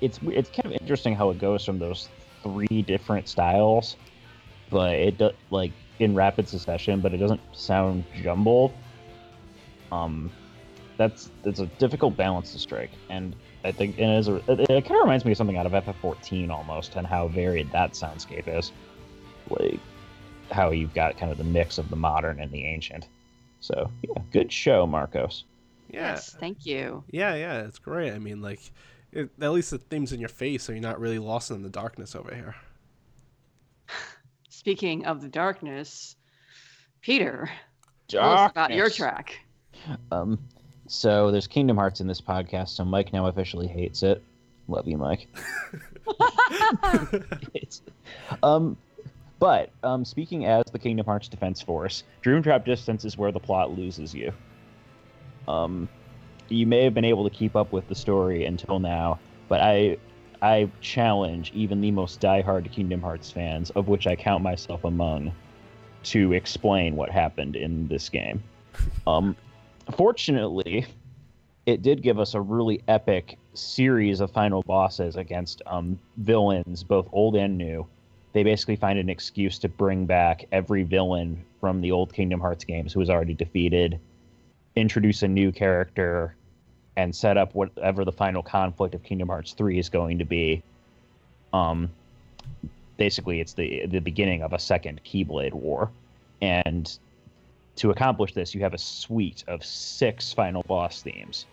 it's it's kind of interesting how it goes from those three different styles, but it does like in rapid succession, but it doesn't sound jumbled. Um, that's it's a difficult balance to strike, and I think and as a, it, it kind of reminds me of something out of FF14 almost, and how varied that soundscape is. Like how you've got kind of the mix of the modern and the ancient. So yeah, good show, Marcos. Yeah. Yes, thank you. Yeah, yeah, it's great. I mean, like, it, at least the theme's in your face, so you're not really lost in the darkness over here. *laughs* Speaking of the darkness, Peter, tell us about your track. Um, so there's Kingdom Hearts in this podcast, so Mike now officially hates it. Love you, Mike. *laughs* *laughs* Um, but um, speaking as the Kingdom Hearts Defense Force, Dream Drop Distance is where the plot loses you. Um, you may have been able to keep up with the story until now, but I, I challenge even the most diehard Kingdom Hearts fans, of which I count myself among, to explain what happened in this game. *laughs* Um, fortunately, it did give us a really epic series of final bosses against um, villains, both old and new. They basically find an excuse to bring back every villain from the old Kingdom Hearts games who was already defeated, introduce a new character, and set up whatever the final conflict of Kingdom Hearts 3 is going to be. Um, basically, it's the the beginning of a second Keyblade War, and to accomplish this, you have a suite of six final boss themes,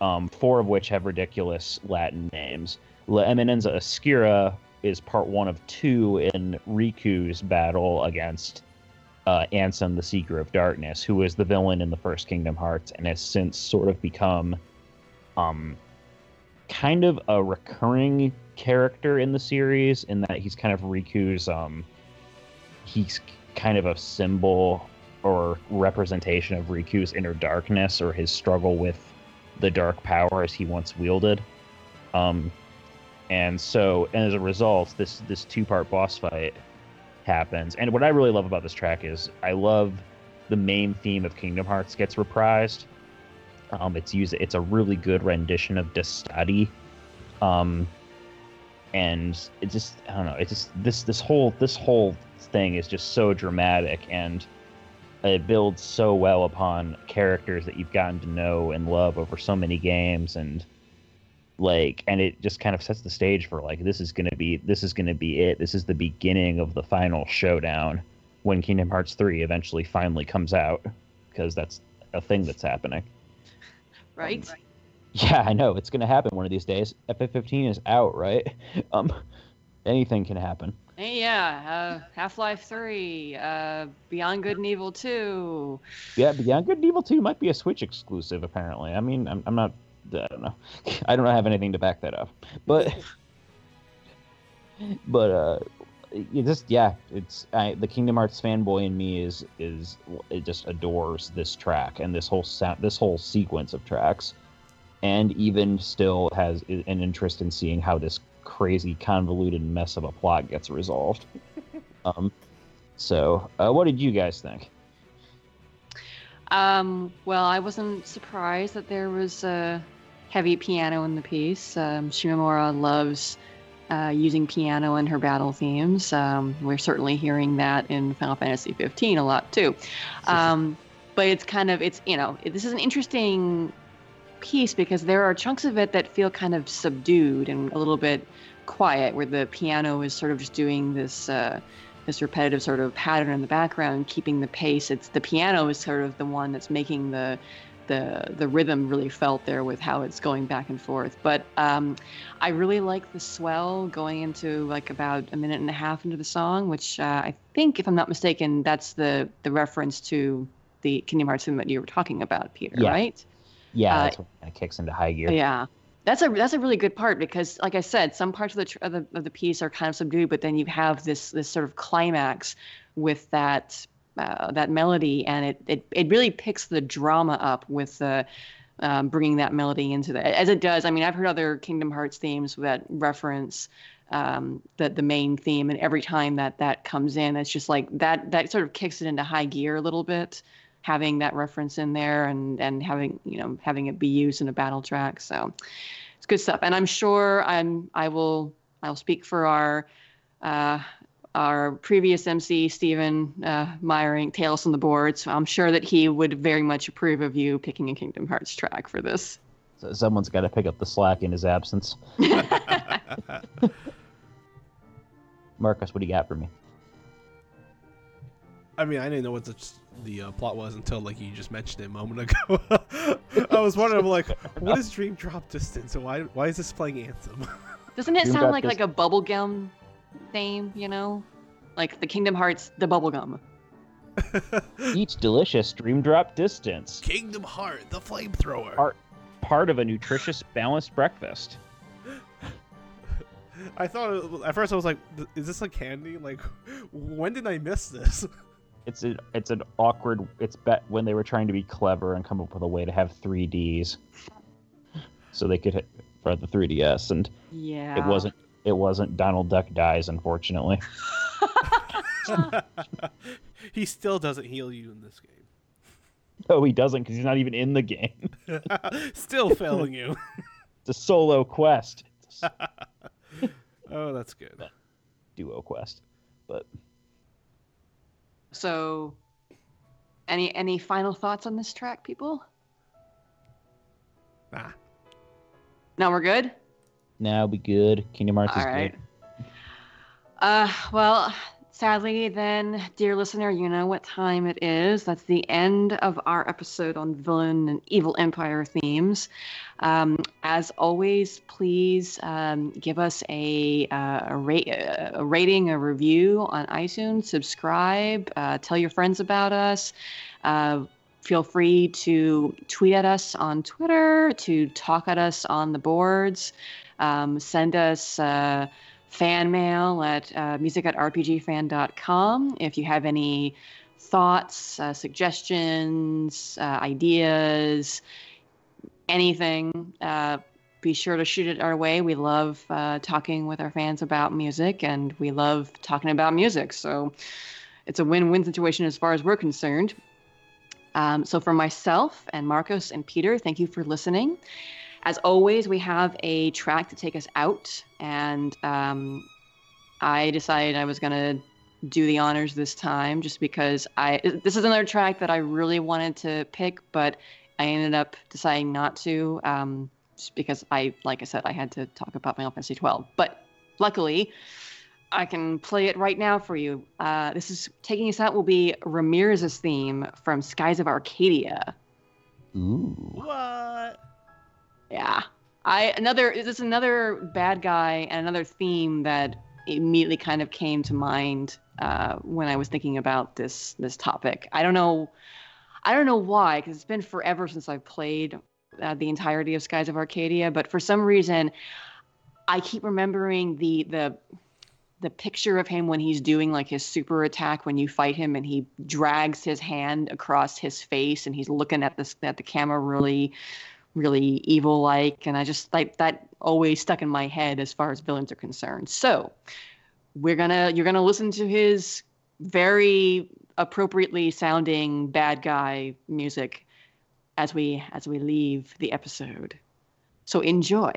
um, four of which have ridiculous Latin names. La Eminenza Oscura is part one of two in Riku's battle against uh, Ansem, the Seeker of Darkness, who was the villain in the first Kingdom Hearts and has since sort of become um, kind of a recurring character in the series in that he's kind of Riku's um, he's kind of a symbol or representation of Riku's inner darkness or his struggle with the dark powers he once wielded. Um, and so, and as a result, this this two part boss fight happens. And what I really love about this track is I love the main theme of Kingdom Hearts gets reprised. Um, it's used. It's a really good rendition of Destati. Um, and it just I don't know. It just this this whole this whole thing is just so dramatic and it builds so well upon characters that you've gotten to know and love over so many games and like and it just kind of sets the stage for like this is going to be this is going to be it. This is the beginning of the final showdown when kingdom hearts 3 eventually finally comes out because that's a thing that's happening. *laughs* Right? *laughs* yeah i know. It's going to happen one of these days. Ff15 is out right? *laughs* Um anything can happen yeah, uh, Half Life 3, uh, Beyond Good and Evil 2. Yeah, Beyond Good and Evil 2 might be a Switch exclusive, apparently. I mean, I'm, I'm not, I don't know. *laughs* I don't have anything to back that up. But *laughs* but uh, it just yeah, it's I, the Kingdom Hearts fanboy in me is is it just adores this track and this whole sound, this whole sequence of tracks, and even still has an interest in seeing how this crazy convoluted mess of a plot gets resolved. *laughs* um, so uh, what did you guys think? Um, well, I wasn't surprised that there was a heavy piano in the piece. Um, Shimomura loves uh, using piano in her battle themes. Um, we're certainly hearing that in Final Fantasy 15 a lot too. *laughs* Um, but it's kind of it's you know this is an interesting piece because there are chunks of it that feel kind of subdued and a little bit quiet, where the piano is sort of just doing this. Uh, this repetitive sort of pattern in the background, keeping the pace. It's the piano is sort of the one that's making the the the rhythm really felt there with how it's going back and forth. But um, I really like the swell going into like about a minute and a half into the song, which uh, I think, if I'm not mistaken, that's the the reference to the Kingdom Hearts theme that you were talking about, Peter, Yeah. right? Yeah, Uh, it kicks into high gear. Yeah. That's a that's a really good part because, like I said, some parts of the tr- of the, of the piece are kind of subdued, but then you have this this sort of climax with that uh, that melody, and it, it it really picks the drama up with the um, bringing that melody into the as it does. I mean, I've heard other Kingdom Hearts themes that reference um, the the main theme, and every time that that comes in, it's just like that that sort of kicks it into high gear a little bit having that reference in there and and having you know having it be used in a battle track so it's good stuff and i'm sure i'm i will i'll speak for our uh our previous MC, Stephen uh, Meyerink, Tales on the Board. So I'm sure that he would very much approve of you picking a Kingdom Hearts track for this. So someone's got to pick up the slack in his absence. *laughs* Marcos, what do you got for me? I mean, I didn't know what the the uh, plot was until like you just mentioned it a moment ago. *laughs* I was wondering, I'm like, what is Dream Drop Distance? And why why is this playing Ansem? *laughs* Doesn't it Dream sound Drop like Dis- like a bubblegum name, you know? Like the Kingdom Hearts, the bubblegum. *laughs* Each delicious dream drop distance, Kingdom Heart, the flamethrower. Heart. part of a nutritious, balanced breakfast. I thought it- at first I was like, is this a candy? Like, when did I miss this? It's a, it's an awkward. It's bet when they were trying to be clever and come up with a way to have three Ds, so they could hit for the 3DS, and Yeah. it wasn't it wasn't Donald Duck dies, unfortunately. *laughs* *laughs* he still doesn't heal you in this game. No, he doesn't because he's not even in the game. *laughs* still failing you. It's a solo quest, Oh, that's good. duo quest. But So, any any final thoughts on this track, people? Ah, No, we're good. now be good. Kingdom Hearts All is right. good. Uh, well, sadly, then, dear listener, you know what time it is. That's the end of our episode on villain and evil empire themes. Um, as always, please um, give us a, uh, a, ra- a rating, a review on iTunes, subscribe, uh, tell your friends about us. Uh, feel free to tweet at us on Twitter, to talk at us on the boards, um, send us. Fan mail at uh, music at rpgfan.com. If you have any thoughts, uh, suggestions, uh, ideas, anything, uh, be sure to shoot it our way. We love uh, talking with our fans about music and we love talking about music. So it's a win win situation as far as we're concerned. Um, so, for myself and Marcos and Peter, thank you for listening. As always, we have a track to take us out, and um, I decided I was going to do the honors this time just because I this is another track that I really wanted to pick, but I ended up deciding not to um, just because I, like I said, I had to talk about Final Fantasy 12. But luckily, I can play it right now for you. Uh, this is taking us out will be Ramirez's theme from Skies of Arcadia. Ooh. what? Yeah. I another is this another bad guy and another theme that immediately kind of came to mind uh, when I was thinking about this this topic. I don't know, I don't know why because it's been forever since I've played uh, the entirety of Skies of Arcadia, but for some reason, I keep remembering the the the picture of him when he's doing like his super attack when you fight him and he drags his hand across his face and he's looking at this at the camera really really evil like and i just like that always stuck in my head as far as villains are concerned. So we're gonna you're gonna listen to his very appropriately sounding bad guy music as we as we leave the episode. So enjoy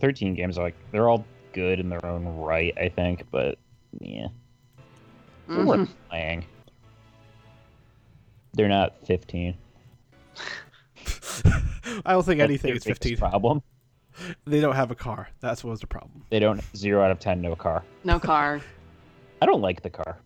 13 games are like they're all good in their own right, I think, but yeah, they're worth mm-hmm. playing. They're not 15. *laughs* I don't think That's anything is 15. Problem. They don't have a car. That's what was the problem. They don't zero out of ten no car. no car *laughs* I don't like the car.